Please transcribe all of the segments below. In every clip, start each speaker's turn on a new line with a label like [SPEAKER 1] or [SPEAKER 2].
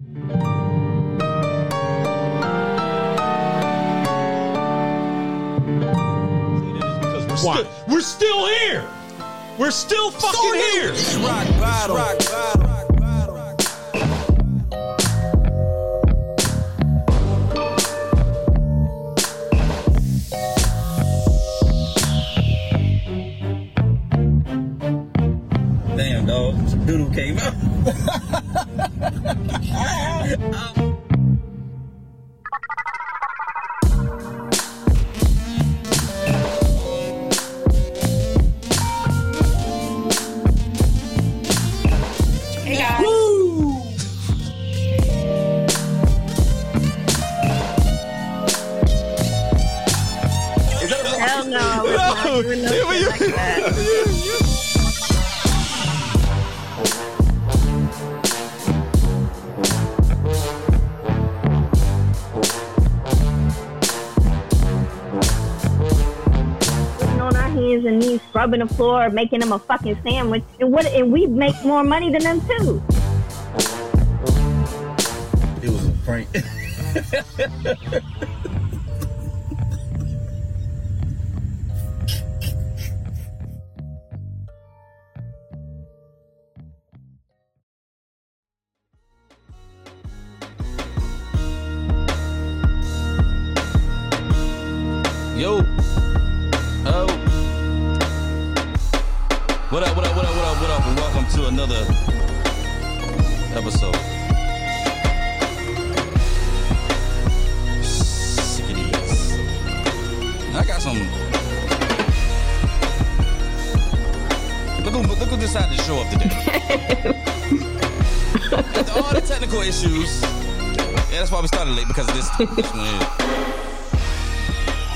[SPEAKER 1] Because we're,
[SPEAKER 2] Why?
[SPEAKER 1] still, we're still here. We're still fucking here.
[SPEAKER 3] Rock bottom. Rock bottom.
[SPEAKER 4] Damn, dog. Some doodle came out.
[SPEAKER 5] Hey. Hell no, I was not doing no like that. scrubbing the floor, making them a fucking sandwich, and what? And we make more money than them too.
[SPEAKER 4] It was a prank.
[SPEAKER 6] Yo. What up, what up, what up, what up, what up, and welcome to another episode. Sick of these. I got some. Look who, look who decided to show up today. After all the technical issues. Yeah, that's why we started late because of this, this one here.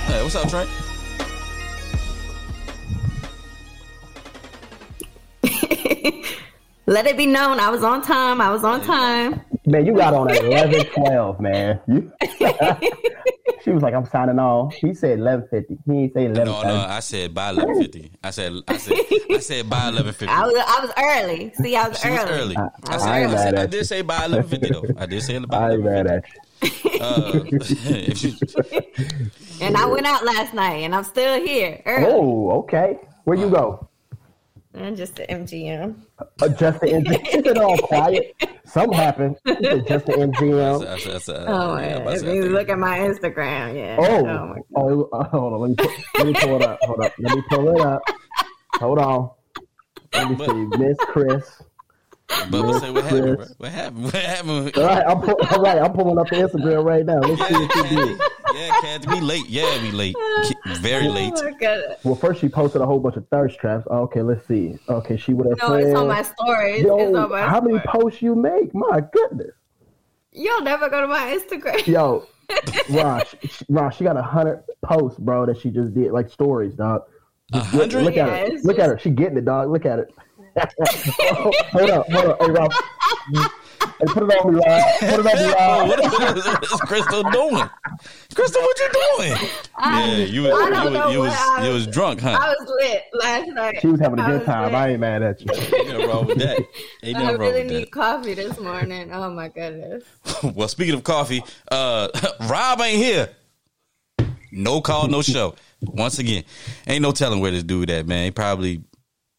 [SPEAKER 6] Hey, what's up, Trey?
[SPEAKER 5] Let it be known, I was on time. I was on time.
[SPEAKER 2] Man, you got on at 11, 12, man. You, she was like, I'm signing off. He said 1150. He ain't say 11
[SPEAKER 6] No, no, I said by eleven fifty. I said, I said, I said by eleven fifty.
[SPEAKER 5] I was I was early. See, I was
[SPEAKER 6] She was
[SPEAKER 5] early.
[SPEAKER 6] early. I,
[SPEAKER 5] I
[SPEAKER 6] said,
[SPEAKER 2] I ain't
[SPEAKER 6] I, said, I did say by eleven fifty though. I did say by
[SPEAKER 2] I ain't
[SPEAKER 6] eleven
[SPEAKER 2] mad
[SPEAKER 6] fifty.
[SPEAKER 2] at you.
[SPEAKER 6] Uh, if you-
[SPEAKER 5] And I went out last night, and I'm still here early.
[SPEAKER 2] Oh, okay. Where you go?
[SPEAKER 5] And just the MGM.
[SPEAKER 2] Uh, just the MGM. Is it all quiet? Something happened. He just the MGM.
[SPEAKER 6] said- I said- I
[SPEAKER 5] Oh,
[SPEAKER 6] yeah,
[SPEAKER 5] yeah. If you
[SPEAKER 6] think-
[SPEAKER 5] look at my Instagram, yeah.
[SPEAKER 2] Oh,
[SPEAKER 5] my
[SPEAKER 2] oh, uh, hold on. Let me, pull, let me pull it up. Hold up. Let me pull it up. Hold on. Let me see. Miss Chris.
[SPEAKER 6] But what's what happened? What happened? What happened?
[SPEAKER 2] All right, I'm, pull, all right, I'm pulling up the Instagram right now. Let's see what
[SPEAKER 6] you
[SPEAKER 2] did.
[SPEAKER 6] Yeah, Kathy, we late. Yeah, we late. Very late.
[SPEAKER 5] Oh.
[SPEAKER 2] Well, first she posted a whole bunch of thirst traps. Oh, okay, let's see. Okay, she would have.
[SPEAKER 5] No,
[SPEAKER 2] friend.
[SPEAKER 5] it's on my stories.
[SPEAKER 2] Yo,
[SPEAKER 5] it's on my
[SPEAKER 2] how many posts you make? My goodness.
[SPEAKER 5] You'll never go to my Instagram.
[SPEAKER 2] Yo, Rosh, Rosh, she got a hundred posts, bro, that she just did, like stories, dog.
[SPEAKER 6] A
[SPEAKER 2] look-
[SPEAKER 6] hundred?
[SPEAKER 2] Look
[SPEAKER 5] Yeah,
[SPEAKER 2] at her.
[SPEAKER 5] it's
[SPEAKER 2] Look at her. She getting it, dog. Look at it. hold up, hold up. Hey, Rosh. Hey, put it on me, Rosh. Put it on me,
[SPEAKER 6] what is, what is Crystal doing? Crystal, what you doing?
[SPEAKER 5] I-
[SPEAKER 6] yeah, you was
[SPEAKER 5] I
[SPEAKER 6] you
[SPEAKER 5] don't
[SPEAKER 6] was
[SPEAKER 5] know
[SPEAKER 6] you
[SPEAKER 5] what
[SPEAKER 6] was,
[SPEAKER 5] I-
[SPEAKER 6] you was drunk, huh?
[SPEAKER 5] I was lit last night.
[SPEAKER 2] She was having a good
[SPEAKER 5] was
[SPEAKER 2] time.
[SPEAKER 5] lit.
[SPEAKER 2] I ain't mad at you.
[SPEAKER 6] Ain't nothing wrong with that. Ain't
[SPEAKER 5] I
[SPEAKER 6] nothing wrong
[SPEAKER 5] really
[SPEAKER 6] with
[SPEAKER 5] need coffee this morning. Oh my goodness.
[SPEAKER 6] well, speaking of coffee, uh, Rob ain't here. No call, no show. Once again, ain't no telling where this dude at, man. He probably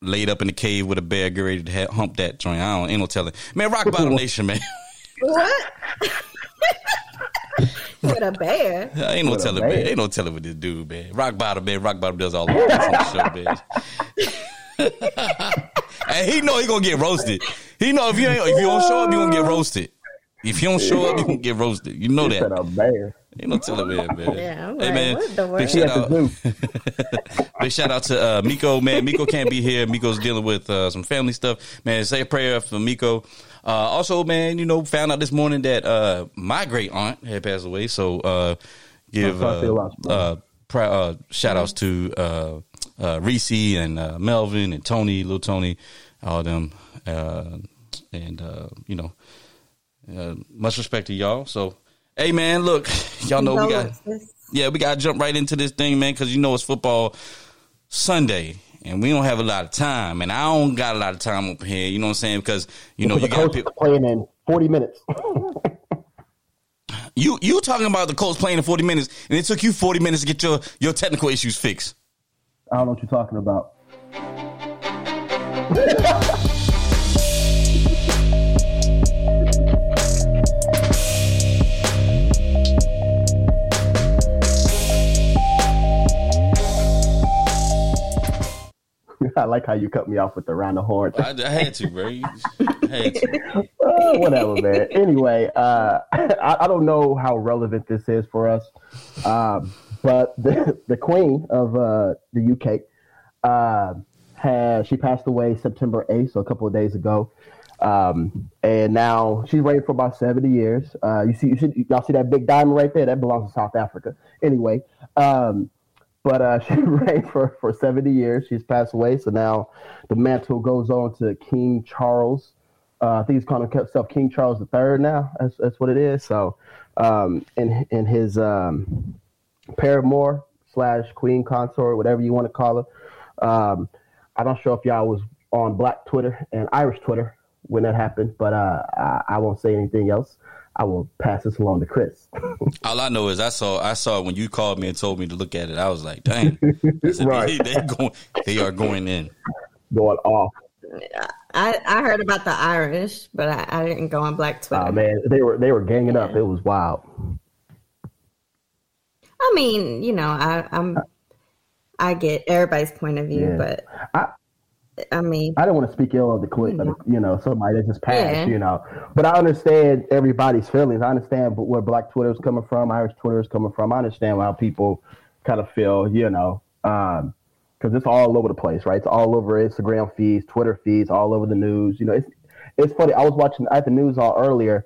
[SPEAKER 6] laid up in the cave with a bear, get ready to ha- hump that joint. I don't, ain't no telling. Man, Rock Bottom Nation, man.
[SPEAKER 5] What? With a bear.
[SPEAKER 6] ain't no
[SPEAKER 2] With
[SPEAKER 6] telling, man. Ain't no telling with this dude, man. Rock Bottom, man. Rock Bottom does all the work on the show, man. and he know he gonna get roasted. He know if you ain't, if you don't show up, you gonna get roasted. If you don't show up, you gonna get roasted. You know
[SPEAKER 2] She said
[SPEAKER 6] that.
[SPEAKER 2] a bear.
[SPEAKER 6] Ain't no telling, man. man.
[SPEAKER 5] Yeah, I'm
[SPEAKER 6] hey,
[SPEAKER 5] like,
[SPEAKER 6] man. Big shout out. Big shout out to uh, Miko, man. Miko can't be here. Miko's dealing with uh, some family stuff. Man, say a prayer for Miko. Uh, also, man, you know, found out this morning that uh, my great aunt had passed away. So uh, give
[SPEAKER 2] sorry for your
[SPEAKER 6] uh,
[SPEAKER 2] loss,
[SPEAKER 6] uh, pr- uh, shout outs to uh, uh, Reese and uh, Melvin and Tony, little Tony, all them, uh, and uh, you know, uh, much respect to y'all. So, hey, man, look, y'all know we got. Yeah, we gotta jump right into this thing, man, because you know it's football Sunday, and we don't have a lot of time, and I don't got a lot of time up here. You know what I'm saying? Because you know you got people.
[SPEAKER 2] playing in 40 minutes.
[SPEAKER 6] You you talking about the Colts playing in 40 minutes, and it took you 40 minutes to get your, your technical issues fixed.
[SPEAKER 2] I don't know what you're talking about. I like how you cut me off with the round the horn.
[SPEAKER 6] I, I had to, bro. You had to.
[SPEAKER 2] Uh, whatever, man. Anyway, uh, I, I don't know how relevant this is for us, um, but the, the Queen of uh, the UK uh, has she passed away September eighth, so a couple of days ago, um, and now she's reigned for about seventy years. Uh, you see, you see, y'all see that big diamond right there? That belongs to South Africa. Anyway. Um, but uh, she reigned for, for 70 years. She's passed away. So now the mantle goes on to King Charles. Uh, I think he's calling himself King Charles III now. That's, that's what it is. So, um, in, in his um, paramour slash queen consort, whatever you want to call her. Um, I'm not sure if y'all was on Black Twitter and Irish Twitter when that happened, but uh, I, I won't say anything else. I will pass this along to Chris.
[SPEAKER 6] All I know is I saw I saw when you called me and told me to look at it. I was like, dang,
[SPEAKER 2] Right.
[SPEAKER 6] they, they going, they are going in.
[SPEAKER 2] Going off.
[SPEAKER 7] I, I heard about the Irish, but I, I didn't go on Black Twitter.
[SPEAKER 2] Oh man, they were they were ganging up. It was wild.
[SPEAKER 7] I mean, you know, I, I'm I get everybody's point of view,
[SPEAKER 2] Yeah.
[SPEAKER 7] but
[SPEAKER 2] I-
[SPEAKER 7] I mean,
[SPEAKER 2] I don't want to speak ill of the queen, of the- mm-hmm. you know, somebody that just passed,
[SPEAKER 7] Yeah.
[SPEAKER 2] you know. But I understand everybody's feelings. I understand where Black Twitter is coming from, Irish Twitter is coming from. I understand how people kind of feel, you know, um, because it's all over the place, right? It's all over Instagram feeds, Twitter feeds, all over the news. You know, it's it's funny. I was watching at the news all earlier,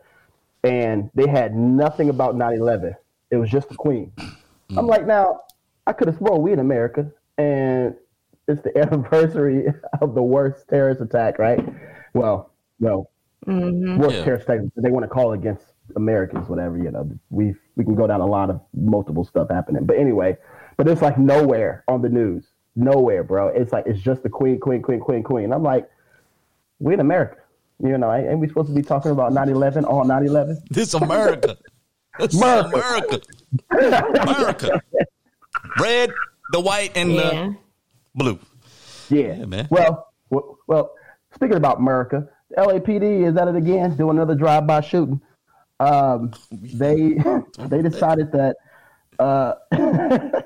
[SPEAKER 2] and they had nothing about 9/11. It was just the Queen. I'm mm. like, now I could have sworn we in America, and it's the anniversary of the worst terrorist attack, right? Well, well, mm-hmm. worst
[SPEAKER 6] Yeah.
[SPEAKER 2] terrorist attack they want to call against Americans, whatever. You know, we we can go down a lot of multiple stuff happening, but anyway, but it's like nowhere on the news, nowhere, bro. It's like it's just the Queen, Queen, Queen, Queen, Queen. I'm like, we in America, you know, ain't ain't we supposed to be talking about 9/11 on 9/11?
[SPEAKER 6] This America. This
[SPEAKER 2] America.
[SPEAKER 6] America. America. Red, the white, and
[SPEAKER 7] yeah.
[SPEAKER 6] the blue.
[SPEAKER 2] Yeah,
[SPEAKER 6] Yeah, man.
[SPEAKER 2] Well, well, well, speaking about America, the LAPD is at it again, doing another drive-by shooting. Um, they they decided that uh,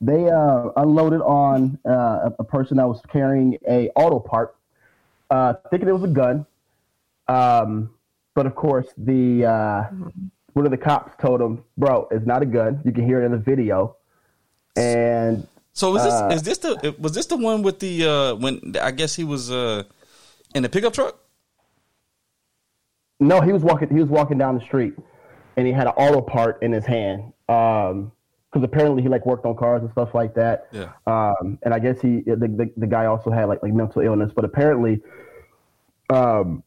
[SPEAKER 2] they uh, unloaded on uh, a, a person that was carrying a auto part, uh, thinking it was a gun. Um, but of course, the uh, one of the cops told him, "Bro, it's not a gun. You can hear it in the video." And
[SPEAKER 6] So is this
[SPEAKER 2] Uh,
[SPEAKER 6] is this the was this the one with the uh when I guess he was uh in the pickup truck?
[SPEAKER 2] No, he was walking. He was walking down the street, and he had an auto part in his hand. Um, because apparently he like worked on cars and stuff like that.
[SPEAKER 6] Yeah.
[SPEAKER 2] Um, and I guess he the, the the guy also had like like mental illness, but apparently, um,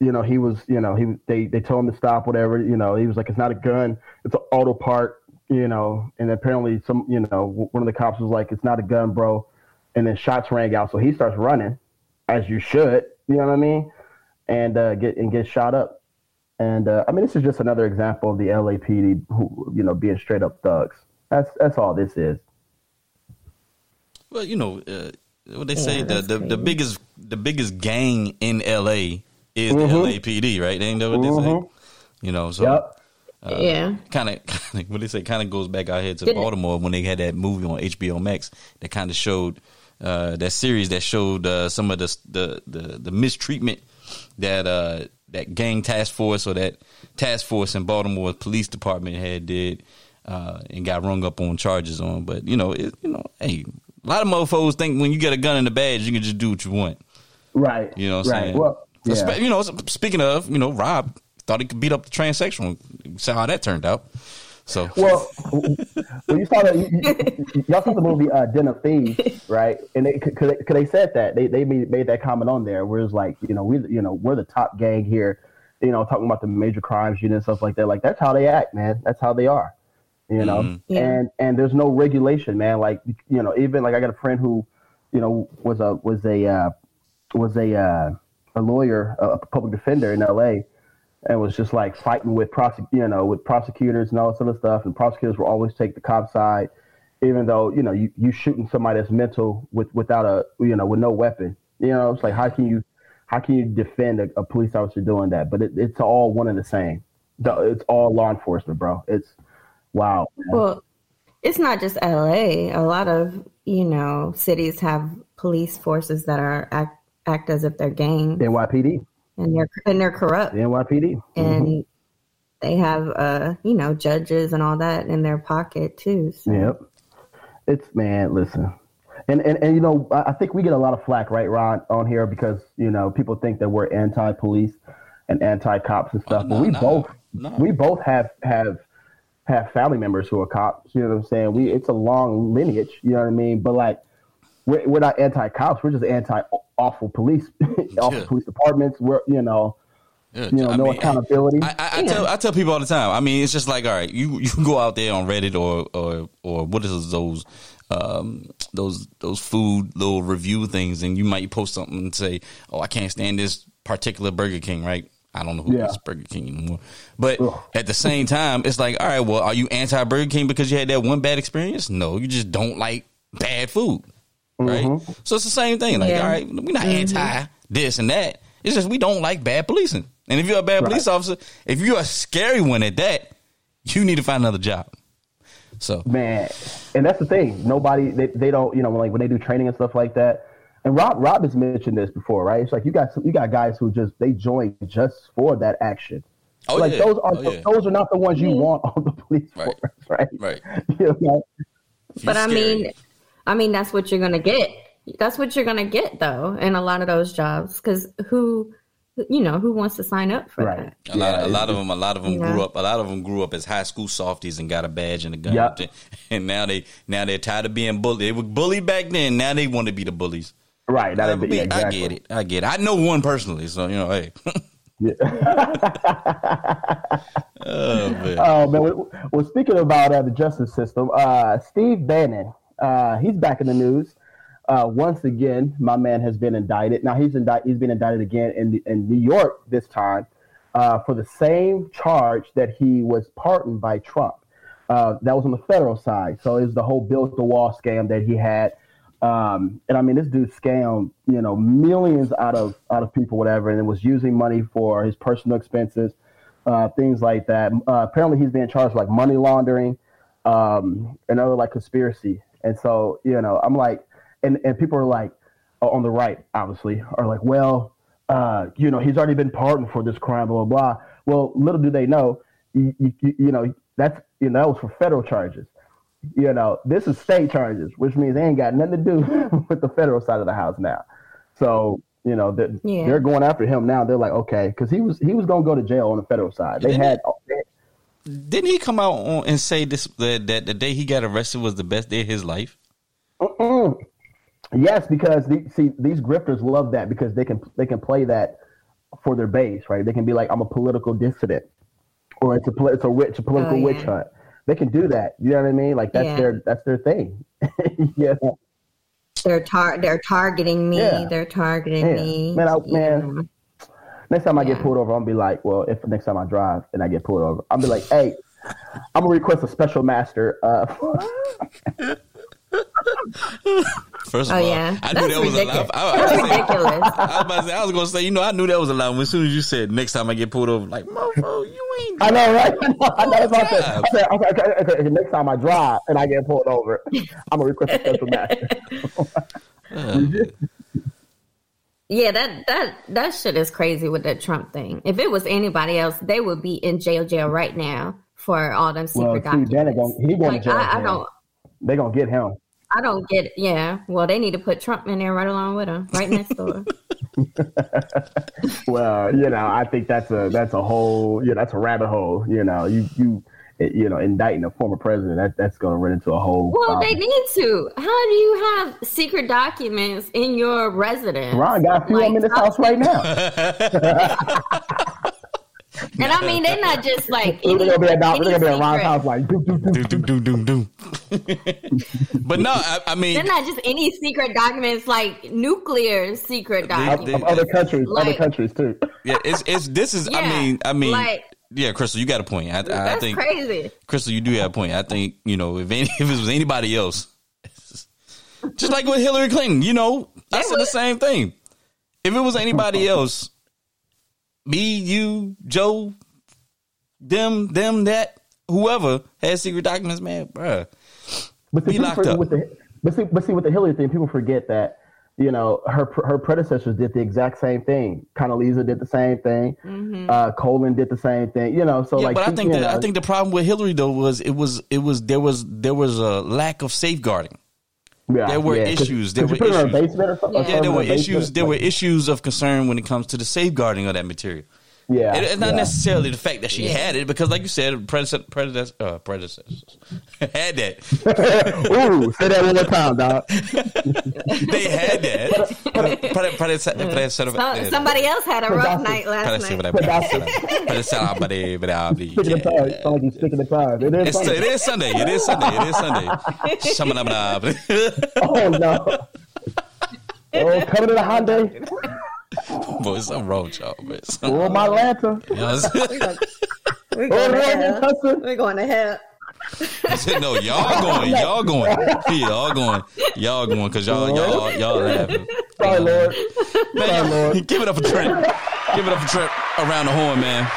[SPEAKER 2] you know, he was you know he they they told him to stop whatever. You know, he was like, it's not a gun, it's an auto part. You know, and apparently some you know one of the cops was like, it's not a gun, bro. And then shots rang out, so he starts running, as you should. You know what I mean? and uh, get and get shot up. And uh, I mean, this is just another example of the LAPD, who you know, being straight up thugs. That's that's all this is.
[SPEAKER 6] Well, you know, uh, what they say the, the the biggest the biggest gang in LA is
[SPEAKER 2] Mhm.
[SPEAKER 6] the LAPD, right? Ain't that what they
[SPEAKER 2] Mhm.
[SPEAKER 6] say? You know, so
[SPEAKER 2] Yep.
[SPEAKER 7] Yeah.
[SPEAKER 6] kind of what they say kind of goes back out here to
[SPEAKER 7] Didn't it?
[SPEAKER 6] Baltimore when they had that movie on HBO Max that kind of showed uh, that series that showed uh, some of the, the the the mistreatment that uh, that gang task force or that task force in Baltimore police department had did uh, and got rung up on charges on. But you know, it, you know, hey, a lot of mofos think when you get a gun in the badge, you can just do what you want.
[SPEAKER 2] Right.
[SPEAKER 6] You know what I'm
[SPEAKER 2] right.
[SPEAKER 6] saying?
[SPEAKER 2] Well, yeah.
[SPEAKER 6] You know, speaking of, you know, Rob thought he could beat up the transsexual. See how that turned out. So,
[SPEAKER 2] Well, when you saw that, you, you, y'all saw the movie uh, Den of Thieves, right? And they, cause they, cause they said that they they made, made that comment on there, where it's like, you know, we you know we're the top gang here, you know, talking about the major crimes unit and stuff like that. Like that's how they act, man. That's how they are, you know.
[SPEAKER 7] Yeah.
[SPEAKER 2] And and there's no regulation, man. Like you know, even like I got a friend who, you know, was a was a uh, was a uh, a lawyer, a public defender in L.A. and was just like fighting with prosec- you know, with prosecutors and all this other stuff. And prosecutors will always take the cop side, even though you know you you shooting somebody that's mental with without a you know with no weapon. You know, it's like how can you how can you defend a, a police officer doing that? But it, it's all one and the same. It's all law enforcement, bro. It's wow. man.
[SPEAKER 7] Well, it's not just LA. A lot of, you know, cities have police forces that are act, act as if they're gangs
[SPEAKER 2] NYPD,
[SPEAKER 7] and they're and they're corrupt
[SPEAKER 2] NYPD.
[SPEAKER 7] and they have uh, you know, judges and all that in their pocket too. So.
[SPEAKER 2] Yep. It's man, listen. And, and and you know, I I think we get a lot of flack, right, Ron, on here because you know people think that we're anti-police and anti-cops and stuff.
[SPEAKER 6] Oh,
[SPEAKER 2] but we
[SPEAKER 6] no,
[SPEAKER 2] both
[SPEAKER 6] no.
[SPEAKER 2] we both have have have family members who are cops. You know what I'm saying? We it's a long lineage. You know what I mean? But like, we're, we're not anti-cops. We're just anti-awful police, awful
[SPEAKER 6] Yeah.
[SPEAKER 2] police departments. We're you know
[SPEAKER 6] Yeah,
[SPEAKER 2] you know
[SPEAKER 6] I
[SPEAKER 2] no
[SPEAKER 6] mean,
[SPEAKER 2] accountability.
[SPEAKER 6] I, I, I tell I tell people all the time. I mean, it's just like all right, you you can go out there on Reddit or or or what is those um those those food little review things, and you might post something and say, "Oh, I can't stand this particular Burger King," right? I don't know who
[SPEAKER 2] Yeah.
[SPEAKER 6] Burger King anymore, but
[SPEAKER 2] Ugh.
[SPEAKER 6] at the same time, it's like, all right, well, are you anti Burger King because you had that one bad experience? No, you just don't like bad food, right? Mm-hmm. So it's the same thing. Like,
[SPEAKER 7] Yeah.
[SPEAKER 6] all right, we're not mm-hmm. anti this and that. It's just we don't like bad policing. And if you're a bad police officer, if you're a scary one at that, you need to find another job. So
[SPEAKER 2] Man, and that's the thing. Nobody they, they don't you know like when they do training and stuff like that. And Rob Rob has mentioned this before, right? It's like you got some, you got guys who just they join just for that action.
[SPEAKER 6] Oh,
[SPEAKER 2] like
[SPEAKER 6] yeah.
[SPEAKER 2] those are
[SPEAKER 6] Oh, yeah.
[SPEAKER 2] those are not the ones you mm-hmm. want on the police
[SPEAKER 6] Right.
[SPEAKER 2] force, right?
[SPEAKER 6] Right.
[SPEAKER 2] You know?
[SPEAKER 7] But I mean, I mean that's what you're gonna get. That's what you're gonna get though in a lot of those jobs because who, you know, who wants to sign up for
[SPEAKER 2] Right.
[SPEAKER 7] that?
[SPEAKER 6] A lot,
[SPEAKER 2] Yeah,
[SPEAKER 6] a lot of them, a lot of them
[SPEAKER 7] Yeah.
[SPEAKER 6] grew up. A lot of them grew up as high school softies and got a badge and a gun.
[SPEAKER 2] Yep.
[SPEAKER 6] And now they, now they're tired of being bullied. They were bullied back then. Now they want to be the bullies.
[SPEAKER 2] Right. That'd be,
[SPEAKER 6] I,
[SPEAKER 2] yeah, exactly.
[SPEAKER 6] get it. I get it. I know one personally, so you know, hey. oh man.
[SPEAKER 2] Oh man, well, well speaking about uh, the justice system, uh, Steve Bannon, uh, he's back in the news. Uh, once again, my man has been indicted. Now he's indicted. He's been indicted again in in New York this time uh, for the same charge that he was pardoned by Trump. Uh, that was on the federal side. So it was the whole build the wall scam that he had. Um, and I mean, this dude scammed, you know, millions out of out of people, whatever, and it was using money for his personal expenses, uh, things like that. Uh, apparently, he's being charged like money laundering, um, and other like conspiracy. And so, you know, I'm like, and and people are like, uh, on the right, obviously, are like, well, uh, you know, he's already been pardoned for this crime, blah blah. blah. Well, little do they know, you, you, you know, that's you know that was for federal charges you know, this is state charges, which means they ain't got nothing to do with the federal side of the house now. So, you know, they're,
[SPEAKER 7] Yeah.
[SPEAKER 2] they're going after him now. They're like, okay, because he was he was gonna go to jail on the federal side. They had
[SPEAKER 6] Didn't he come out on and say this that, that the day he got arrested was the best day of his life?
[SPEAKER 2] Mm-mm. yes, because the, see these grifters love that because they can they can play that for their base, right? They can be like, I'm a political dissident, or it's a it's a witch a political
[SPEAKER 7] Oh, yeah.
[SPEAKER 2] witch hunt. They can do that. You know what I mean? Like that's
[SPEAKER 7] Yeah.
[SPEAKER 2] their that's their thing. yeah.
[SPEAKER 7] They're tar- they're targeting me.
[SPEAKER 2] Yeah.
[SPEAKER 7] They're targeting
[SPEAKER 2] Yeah.
[SPEAKER 7] me.
[SPEAKER 2] Man, I-
[SPEAKER 7] you
[SPEAKER 2] man.
[SPEAKER 7] Know.
[SPEAKER 2] Next time I get pulled over, I'm gonna be like, well, if next time I drive and I get pulled over, I'm be like, hey, I'm gonna request a special master. Uh,
[SPEAKER 6] First of
[SPEAKER 7] Oh
[SPEAKER 6] all,
[SPEAKER 7] yeah,
[SPEAKER 6] I knew
[SPEAKER 7] that's
[SPEAKER 6] that was
[SPEAKER 7] ridiculous.
[SPEAKER 6] a I, I,
[SPEAKER 7] That's
[SPEAKER 6] I,
[SPEAKER 7] ridiculous.
[SPEAKER 6] I was say, I was gonna say, you know, I knew that was a lie. As soon as you said next time I get pulled over, like, mofo, you ain't.
[SPEAKER 2] I know, right? I know, I know. That's what I said. I said, okay, okay, okay, okay, next time I drive and I get pulled over, I'm gonna request a special master.
[SPEAKER 7] Yeah, that that that shit is crazy with that Trump thing. If it was anybody else, they would be in jail jail right now for all them secret
[SPEAKER 2] Well, see,
[SPEAKER 7] documents.
[SPEAKER 2] Bannon gon- he going
[SPEAKER 7] like,
[SPEAKER 2] to jail.
[SPEAKER 7] I, I don't
[SPEAKER 2] They gonna get him.
[SPEAKER 7] I don't get it. Yeah. Well, they need to put Trump in there right along with him, right next door.
[SPEAKER 2] Well, you know, I think that's a that's a whole, Yeah, that's a rabbit hole. You know, you you Eh, you know, indicting a former president, that that's gonna run into a whole.
[SPEAKER 7] well,
[SPEAKER 2] problem.
[SPEAKER 7] they need to. How do you have secret documents in your residence?
[SPEAKER 2] Ron got a few of them in this house right now.
[SPEAKER 7] And I mean, they're not just like
[SPEAKER 2] They're gonna be at, they're gonna be at Ron's house like, doom, doom, doom.
[SPEAKER 6] Doom, doom, doom, doom, doom. but no, I, I mean,
[SPEAKER 7] They're not just any secret documents, like nuclear secret documents.
[SPEAKER 2] of other countries, other countries too.
[SPEAKER 6] yeah, it's it's this is. I mean, I mean,
[SPEAKER 7] like-
[SPEAKER 6] yeah, Crystal, you got a point. I, I
[SPEAKER 7] That's
[SPEAKER 6] think
[SPEAKER 7] crazy.
[SPEAKER 6] Crystal, you do have a point. I think you know if any, if it was anybody else, just like with Hillary Clinton, you know, I said the same thing. If it was anybody else, me, you, Joe, them, them, that, whoever had secret documents, man, bruh.
[SPEAKER 2] But see, people
[SPEAKER 6] locked up.
[SPEAKER 2] With the, but see, but see, with the Hillary thing, people forget that you know her her predecessors did the exact same thing. Condoleezza did the same thing. Uh, Colin did the same thing. You know, so
[SPEAKER 6] Yeah,
[SPEAKER 2] like,
[SPEAKER 6] but I think that I think the problem with Hillary though was it was it was there was there was a lack of safeguarding.
[SPEAKER 2] yeah,
[SPEAKER 6] there were
[SPEAKER 2] yeah,
[SPEAKER 6] issues, there were
[SPEAKER 2] you put her in a
[SPEAKER 6] issues.
[SPEAKER 2] or.
[SPEAKER 7] Yeah,
[SPEAKER 6] Yeah, there were
[SPEAKER 2] in a basement,
[SPEAKER 6] issues. There were issues of concern when it comes to the safeguarding of that material.
[SPEAKER 2] Yeah,
[SPEAKER 6] It- it's not
[SPEAKER 2] yeah.
[SPEAKER 6] necessarily the fact that she had it, because like you said, predecessors, predecessors, uh, predecessors had that.
[SPEAKER 2] Ooh, say that one more time, dog.
[SPEAKER 6] They had that. Prede- predecessor- predecessor-
[SPEAKER 7] Some, somebody else had a rough night last night.
[SPEAKER 6] predecessor- predecessor-
[SPEAKER 2] Sticking the tires. Sound like you sticking the tires. It is
[SPEAKER 6] It's,
[SPEAKER 2] funny.
[SPEAKER 6] it is Sunday. It is Sunday. It is Sunday.
[SPEAKER 2] Oh no. Oh, coming to the Hyundai.
[SPEAKER 6] Boy, something wrong with y'all, man.
[SPEAKER 2] Oh, my lantern.
[SPEAKER 6] You know what I'm saying?
[SPEAKER 7] We're
[SPEAKER 2] Oh,
[SPEAKER 7] going to hell. We're going to hell.
[SPEAKER 6] no, y'all going, y'all going, y'all going, y'all going, cause y'all, y'all, y'all laughing.
[SPEAKER 2] Sorry, Lord.
[SPEAKER 6] Man,
[SPEAKER 2] Sorry, Lord.
[SPEAKER 6] give it up for Trent. Give it up for Trent around the horn, man.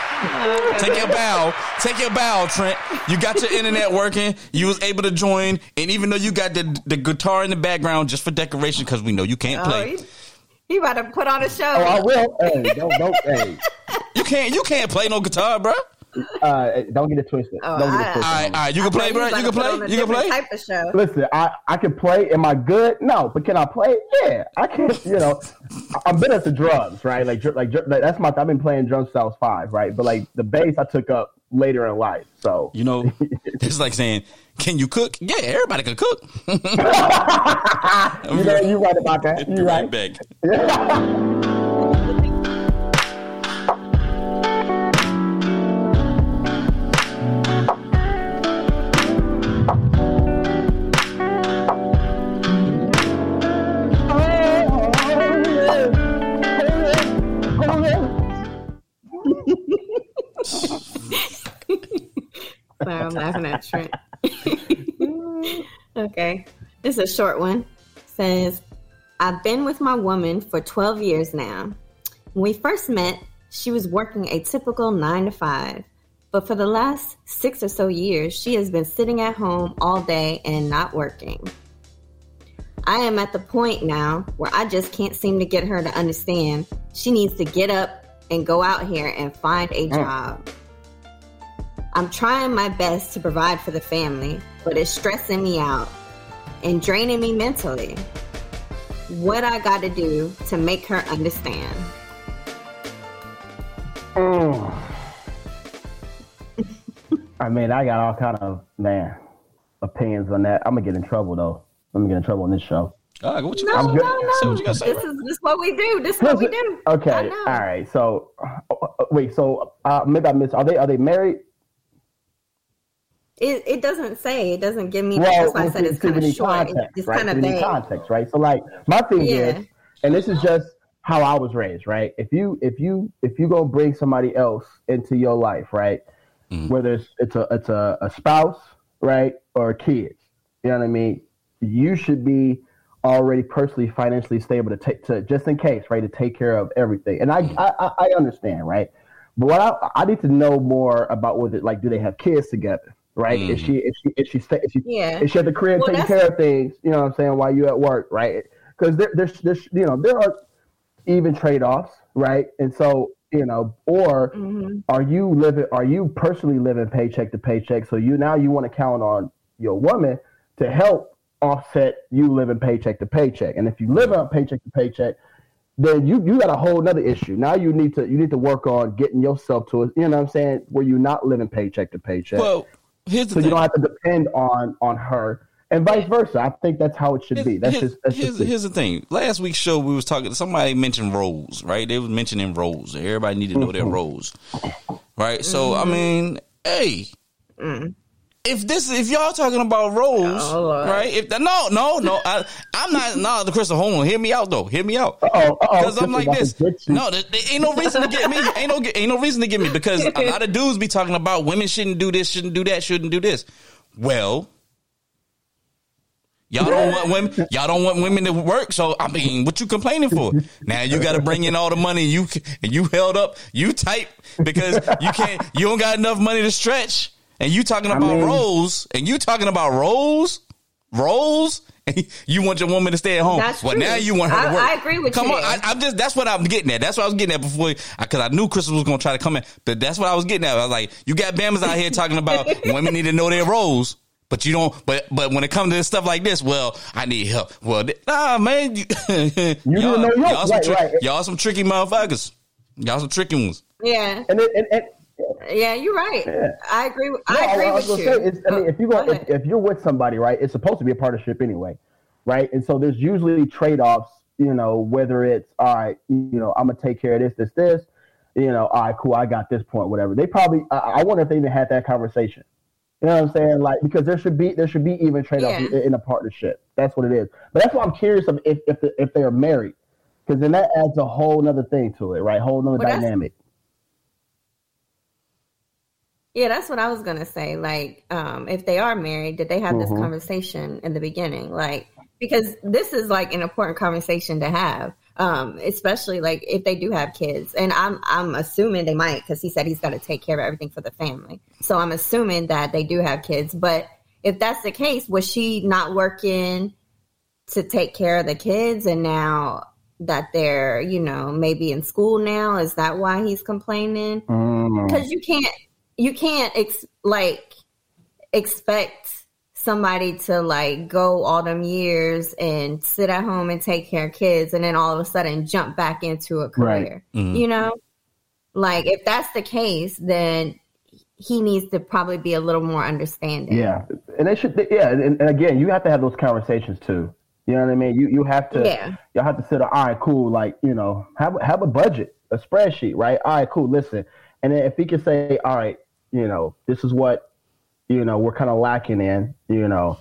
[SPEAKER 6] Take your bow. Take your bow, Trent. You got your internet working. You was able to join, and even though you got the the guitar in the background just for decoration, because we know you can't
[SPEAKER 7] Oh,
[SPEAKER 6] play.
[SPEAKER 7] He, he about to put on a show.
[SPEAKER 2] Oh, I will. Hey, don't, don't, hey,
[SPEAKER 6] You can't. You can't play no guitar, bro.
[SPEAKER 2] uh, don't get it twisted.
[SPEAKER 7] Oh,
[SPEAKER 2] don't get
[SPEAKER 7] I-
[SPEAKER 2] it twisted.
[SPEAKER 6] All right, all right. You can
[SPEAKER 7] I
[SPEAKER 6] play, bro. You can
[SPEAKER 7] to put on
[SPEAKER 6] play. You can
[SPEAKER 7] different
[SPEAKER 6] play.
[SPEAKER 7] Type of show.
[SPEAKER 2] Listen, I, I can play. Am I good? No, but can I play? Yeah, I can. You know, I'm better at the drums, right? Like, like, like that's my. I've been playing drums since I was five, right? But like the bass, I took up later in life. So
[SPEAKER 6] You know, it's like saying, "Can you cook?" Yeah, everybody can cook.
[SPEAKER 2] you know, you're right about that. You
[SPEAKER 6] right
[SPEAKER 2] right.
[SPEAKER 6] back.
[SPEAKER 7] I'm laughing at Trent. okay. This is a short one. Says, I've been with my woman for 12 years now. When we first met, she was working a typical nine to five. But for the last six or so years, she has been sitting at home all day and not working. I am at the point now where I just can't seem to get her to understand she needs to get up and go out here and find a oh. job. I'm trying my best to provide for the family, but it's stressing me out and draining me mentally. What I got to do to make her understand? Oh.
[SPEAKER 2] I mean, I got all kind of man opinions on that. I'm gonna get in trouble though. I'm gonna get in trouble on this show.
[SPEAKER 6] All right, what you
[SPEAKER 7] No,
[SPEAKER 6] got?
[SPEAKER 7] no,
[SPEAKER 2] good.
[SPEAKER 7] no.
[SPEAKER 6] Say what you gotta say,
[SPEAKER 7] this
[SPEAKER 6] bro.
[SPEAKER 7] is this is what we do. This is what we do.
[SPEAKER 2] Okay, all right. So, uh, uh, wait. So, uh, maybe I missed. Are they are they married?
[SPEAKER 7] It, it doesn't say. It doesn't give me.
[SPEAKER 2] Well,
[SPEAKER 7] that's why I said it's kind of short.
[SPEAKER 2] Context,
[SPEAKER 7] It's
[SPEAKER 2] right?
[SPEAKER 7] kind of
[SPEAKER 2] We
[SPEAKER 7] vague.
[SPEAKER 2] context, right? So, like, my thing
[SPEAKER 7] Yeah.
[SPEAKER 2] is, and this is just how I was raised, right? If you if you if you go bring somebody else into your life, right? Mm. Whether it's it's a it's a, a spouse, right, or kids, you know what I mean. You should be already personally financially stable to take to just in case, right, to take care of everything. And I mm. I, I- I understand, right. But what I, I need to know more about whether like do they have kids together, right? Is she is she is she sta- is she
[SPEAKER 7] Yeah.
[SPEAKER 2] is she at the crib
[SPEAKER 7] Well,
[SPEAKER 2] taking care of things? You know what I'm saying? While you at work, right? Because there, there's there's you know there are even trade offs, right? And so you know, or
[SPEAKER 7] Mm-hmm.
[SPEAKER 2] are you living? Are you personally living paycheck to paycheck? So you now you want to count on your woman to help offset you living paycheck to paycheck. And if you live on paycheck to paycheck, then you you got a whole nother issue. Now you need to you need to work on getting yourself to it. You know what I'm saying? Where you're not living paycheck to paycheck,
[SPEAKER 6] Well, here's the
[SPEAKER 2] so you don't have to depend on on her, and vice versa. I think that's how it should be. That's
[SPEAKER 6] here's,
[SPEAKER 2] just that's
[SPEAKER 6] here's,
[SPEAKER 2] just
[SPEAKER 6] here's the thing. Last week's show, we was talking. Somebody mentioned roles, right? They was mentioning roles. Everybody need to know their mm-hmm. roles, right? So I mm-hmm. mean, hey, mm-hmm. If this if y'all talking about roles,
[SPEAKER 7] Oh, Lord.
[SPEAKER 6] right? If no, no, no, I, I'm not. No, the Crystal, hold on, hear me out though. Hear me out.
[SPEAKER 2] Uh-oh, uh-oh,
[SPEAKER 6] Because I'm like this. No, there, there ain't no reason to get me. Ain't no ain't no reason to get me because a lot of dudes be talking about women shouldn't do this, shouldn't do that, shouldn't do this. Well. Y'all don't want women. Y'all don't want women to work. So I mean, what you complaining for? Now you got to bring in all the money. You and you held up. You tight because you can't. You don't got enough money to stretch. And you talking about
[SPEAKER 2] mean-
[SPEAKER 6] roles. And you talking about roles, roles. And you want your woman to stay at home.
[SPEAKER 7] That's
[SPEAKER 6] well,
[SPEAKER 7] true.
[SPEAKER 6] now you want her to work.
[SPEAKER 7] I agree with
[SPEAKER 6] come
[SPEAKER 7] you Come
[SPEAKER 6] on, I, I'm just. That's what I'm getting at. That's what I was getting at before. Because I knew Crystal was gonna try to come in. But that's what I was getting at. I was like, you got Bama's out here talking about women need to know their roles. But you don't. But but when it comes to stuff like this, well, I need help. Well, th- nah, man, you,
[SPEAKER 2] didn't know
[SPEAKER 6] y'all,
[SPEAKER 2] yours.
[SPEAKER 6] y'all, some
[SPEAKER 2] Right,
[SPEAKER 6] tri-
[SPEAKER 2] right.
[SPEAKER 6] y'all some tricky motherfuckers. Y'all some tricky ones.
[SPEAKER 7] Yeah,
[SPEAKER 2] And, it, and, and
[SPEAKER 7] yeah, you're right.
[SPEAKER 2] Yeah.
[SPEAKER 7] I agree.
[SPEAKER 2] No,
[SPEAKER 7] I agree
[SPEAKER 2] was
[SPEAKER 7] with you.
[SPEAKER 2] Say, it's, I mean, if you if, if you're with somebody, right, it's supposed to be a partnership anyway, right? And so there's usually trade offs. You know, whether it's all right, you know, I'm gonna take care of this, this, this. You know, all right, cool, I got this point, whatever. They probably, I, I wonder if they even had that conversation. You know what I'm saying? Like, because there should be there should be even trade offs
[SPEAKER 7] Yeah.
[SPEAKER 2] in, in a partnership. That's what it is. But that's why I'm curious of if if, the, if they are married, because then that adds a whole other thing to it, right? Whole other
[SPEAKER 7] Well, that's-
[SPEAKER 2] dynamic.
[SPEAKER 7] Yeah, that's what I was gonna say. Like, um, if they are married, did they have this
[SPEAKER 2] Mhm.
[SPEAKER 7] conversation in the beginning? Like, because this is like an important conversation to have, um, especially like if they do have kids. And I'm I'm assuming they might because he said he's got to take care of everything for the family. So I'm assuming that they do have kids. But if that's the case, was she not working to take care of the kids, and now that they're you know maybe in school now, is that why he's complaining?
[SPEAKER 2] Mm.
[SPEAKER 7] because you can't you can't ex- like expect somebody to like go all them years and sit at home and take care of kids and then all of a sudden jump back into a
[SPEAKER 2] Right.
[SPEAKER 7] career mm-hmm. you know like if that's the case then he needs to probably be a little more understanding
[SPEAKER 2] Yeah, and they should. Yeah, and, and again, you have to have those conversations too. You know what I mean? You you have to.
[SPEAKER 7] Yeah.
[SPEAKER 2] You have to sit. All right, cool. Like you know, have have a budget, a spreadsheet, right? All right, cool. Listen, and then if he can say, all right, you know, this is what, you know, we're kind of lacking in. You know,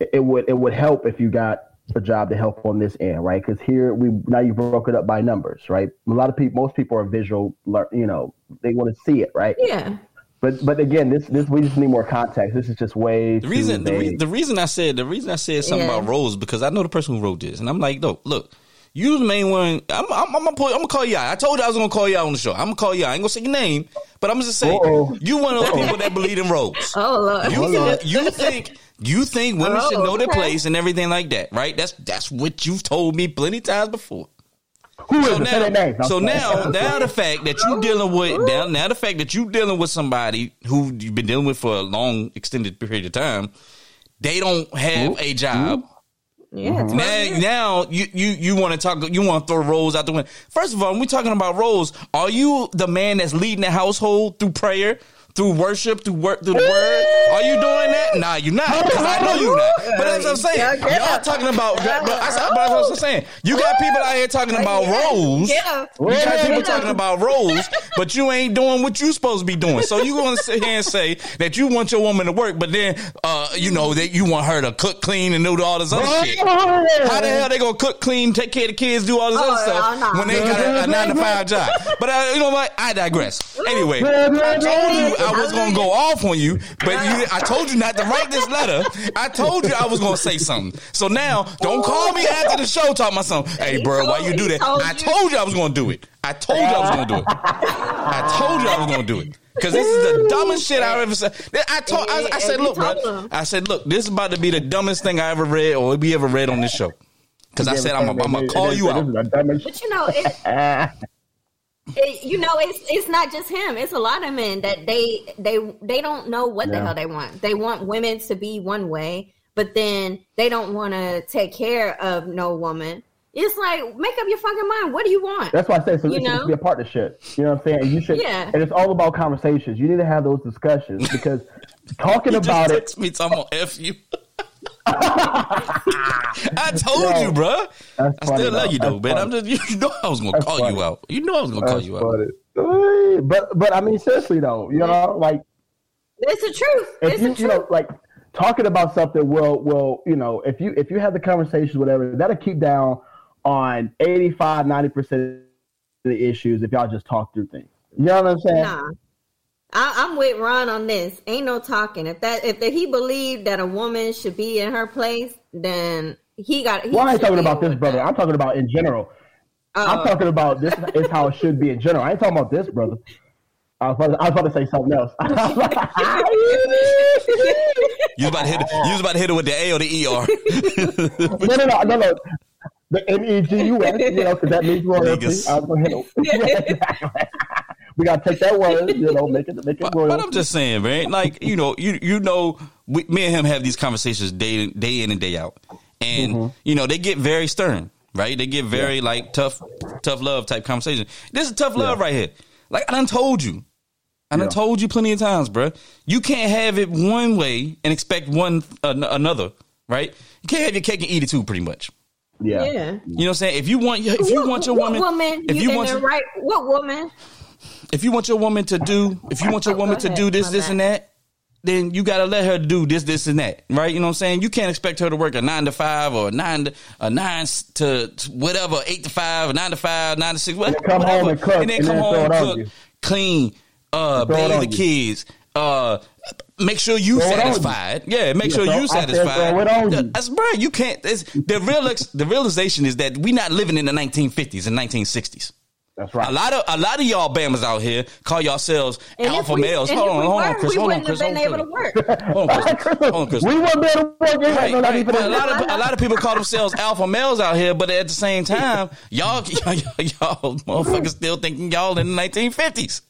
[SPEAKER 2] it, it would it would help if you got a job to help on this end, right? Because here we now you broke it up by numbers, right? A lot of people, most people are visual. lear- You know, they want to see it, right?
[SPEAKER 7] yeah
[SPEAKER 2] But but again, this this we just need more context. This is just way
[SPEAKER 6] The reason, the, re- the reason I said, the reason I said something
[SPEAKER 7] Yeah.
[SPEAKER 6] about roles because I know the person who wrote this, and I'm like, no, look, you the main one. I'm, I'm, I'm gonna put, I'm gonna call you out. I told you I was gonna call you out on the show. I'm gonna call you out. I ain't gonna say your name, but I'm gonna just say
[SPEAKER 2] Uh-oh.
[SPEAKER 6] you one of those people that believe in roles.
[SPEAKER 7] oh look
[SPEAKER 6] You, you think you think women
[SPEAKER 7] Oh,
[SPEAKER 6] should know their place and everything like that, right? That's that's what you've told me plenty times before.
[SPEAKER 2] Who
[SPEAKER 6] So
[SPEAKER 2] it? Say their
[SPEAKER 6] now, so now, now the fact that you dealing with now, now the fact that you dealing with somebody who you've been dealing with for a long extended period of time, they don't have a job.
[SPEAKER 7] Yeah mm-hmm.
[SPEAKER 6] Now, now you you you want to talk, you want to throw roles out the window. First of all, when we're talking about roles, are you the man that's leading the household through prayer? Through worship, through work, through the word, are you doing that? Nah, you're not. Because I know you're not. But that's what I'm saying. Y'all talking about. But I, but that's what I'm saying. You got people out here talking about roles.
[SPEAKER 7] yeah
[SPEAKER 6] You got people talking about roles, but you ain't doing what you supposed to be doing. So you gonna sit here and say that you want your woman to work, but then uh, you know that you want her to cook, clean, and do all this other shit. How the hell they gonna cook, clean, take care of the kids, do all this
[SPEAKER 7] Oh,
[SPEAKER 6] other stuff
[SPEAKER 7] no, no.
[SPEAKER 6] when they got a, a nine to five job? But uh, you know what? I digress. Anyway, I told you I was gonna go off on you, but you, I told you not to write this letter. I told you I was gonna say something. So now, don't call me after the show talking about something. Hey, bro, why you do that? I told you I was gonna do it. I told you I was gonna do it. I told you I was gonna do it. Cause this is the dumbest shit I ever said. I told, I, I said, look, bro. I said, look, this is about to be the dumbest thing I ever read or we ever read on this show. Cause I said, I'm, I'm gonna call you out.
[SPEAKER 7] but you know it, it, you know, it's it's not just him. It's a lot of men that they they they don't know what the hell they want. They want women to be one way, but then they don't want to take care of no woman. It's like make up your fucking mind. What do you want?
[SPEAKER 2] That's why I say so.
[SPEAKER 7] You
[SPEAKER 2] It
[SPEAKER 7] know?
[SPEAKER 2] should be a partnership. You know what I'm saying? And you should.
[SPEAKER 7] Yeah.
[SPEAKER 2] And it's all about conversations. You need to have those discussions because talking
[SPEAKER 6] You
[SPEAKER 2] about
[SPEAKER 6] just
[SPEAKER 2] it.
[SPEAKER 6] text me, talking about F you. I told
[SPEAKER 2] Yo,
[SPEAKER 6] you, bro.
[SPEAKER 2] that's
[SPEAKER 6] I
[SPEAKER 2] funny,
[SPEAKER 6] still love
[SPEAKER 2] though.
[SPEAKER 6] you though,
[SPEAKER 2] That's
[SPEAKER 6] man. I'm just you know I was gonna
[SPEAKER 2] That's
[SPEAKER 6] call
[SPEAKER 2] funny.
[SPEAKER 6] you out. You know I was gonna call
[SPEAKER 2] That's
[SPEAKER 6] you out.
[SPEAKER 2] But but I mean seriously though, you know, like
[SPEAKER 7] It's the truth.
[SPEAKER 2] if
[SPEAKER 7] It's
[SPEAKER 2] you
[SPEAKER 7] the
[SPEAKER 2] you
[SPEAKER 7] truth.
[SPEAKER 2] know like talking about something will will you know if you if you have the conversations whatever that'll keep down on 85 90 percent of the issues if y'all just talk through things you know what i'm saying
[SPEAKER 7] Nah. I, I'm with Ron on this. Ain't no talking. If that if he believed that a woman should be in her place, then he got. He
[SPEAKER 2] well i ain't talking about this brother
[SPEAKER 7] that.
[SPEAKER 2] i'm talking about in general i'm
[SPEAKER 7] Oh.
[SPEAKER 2] talking about this is how it should be in general i ain't talking about this brother I was, about to, I was about to say something else.
[SPEAKER 6] You was about to hit. You was about to hit it with the A or the ER.
[SPEAKER 2] no, no, no, no, no. The N E G U S, you know, because that means royalty.
[SPEAKER 6] Niggas.
[SPEAKER 2] I was gonna hit it. we gotta take that word, you know, make it make it
[SPEAKER 6] But,
[SPEAKER 2] royalty.
[SPEAKER 6] but I'm just saying, man. Like you know, you you know, we, me and him have these conversations day day in and day out, and
[SPEAKER 2] Mm-hmm.
[SPEAKER 6] you know they get very stern, right? They get very like tough, tough love type conversation. This is tough love right here. Like I done told you, I done
[SPEAKER 2] Yeah.
[SPEAKER 6] told you plenty of times, bruh. You can't have it one way and expect one an- another, right? You can't have your cake and eat it too, pretty much.
[SPEAKER 2] yeah.
[SPEAKER 7] Yeah.
[SPEAKER 6] You know what I'm saying? If you want, your- if you
[SPEAKER 7] What-
[SPEAKER 6] want your woman,
[SPEAKER 7] woman,
[SPEAKER 6] if
[SPEAKER 7] you,
[SPEAKER 6] you want, your-
[SPEAKER 7] right, what woman?
[SPEAKER 6] If you want your woman to do, if you want your
[SPEAKER 7] Go
[SPEAKER 6] woman to
[SPEAKER 7] ahead,
[SPEAKER 6] do this, this,
[SPEAKER 7] bad.
[SPEAKER 6] and that, then you gotta let her do this, this, and that, right? You know what I'm saying? You can't expect her to work a nine to five or a nine to a nine to, to whatever, eight to five, nine to five, nine to six, whatever,
[SPEAKER 2] come home and cook,
[SPEAKER 6] and then
[SPEAKER 2] and
[SPEAKER 6] come
[SPEAKER 2] then
[SPEAKER 6] home and
[SPEAKER 2] on
[SPEAKER 6] cook, clean, uh,
[SPEAKER 2] Throw
[SPEAKER 6] bathe the
[SPEAKER 2] you.
[SPEAKER 6] kids, uh. Make sure you
[SPEAKER 2] Throw it you.
[SPEAKER 6] satisfied. Yeah, make
[SPEAKER 2] Yeah,
[SPEAKER 6] sure
[SPEAKER 2] throw-
[SPEAKER 6] you
[SPEAKER 2] I said
[SPEAKER 6] satisfied.
[SPEAKER 2] throw it on you.
[SPEAKER 6] That's bro. You can't. It's, the real ex, the realization is that we not living in the 1950s and 1960s.
[SPEAKER 2] That's right.
[SPEAKER 6] A lot of a lot of y'all bammers out here call yourselves
[SPEAKER 7] And
[SPEAKER 6] alpha
[SPEAKER 7] we-
[SPEAKER 6] males.
[SPEAKER 7] and
[SPEAKER 6] Hold on,
[SPEAKER 7] we
[SPEAKER 6] hold on,
[SPEAKER 7] were,
[SPEAKER 6] Chris. Hold on,
[SPEAKER 7] wouldn't
[SPEAKER 6] Chris.
[SPEAKER 7] have been
[SPEAKER 6] Hold
[SPEAKER 7] able
[SPEAKER 6] on,
[SPEAKER 7] to work.
[SPEAKER 6] Chris. Hold on, Chris. Hold on, Chris.
[SPEAKER 2] we wouldn't be able to work.
[SPEAKER 6] Right, right. But a lot of a lot of people call themselves alpha males out here, but at the same time, y'all y'all, y'all motherfuckers still thinking y'all in the 1950s.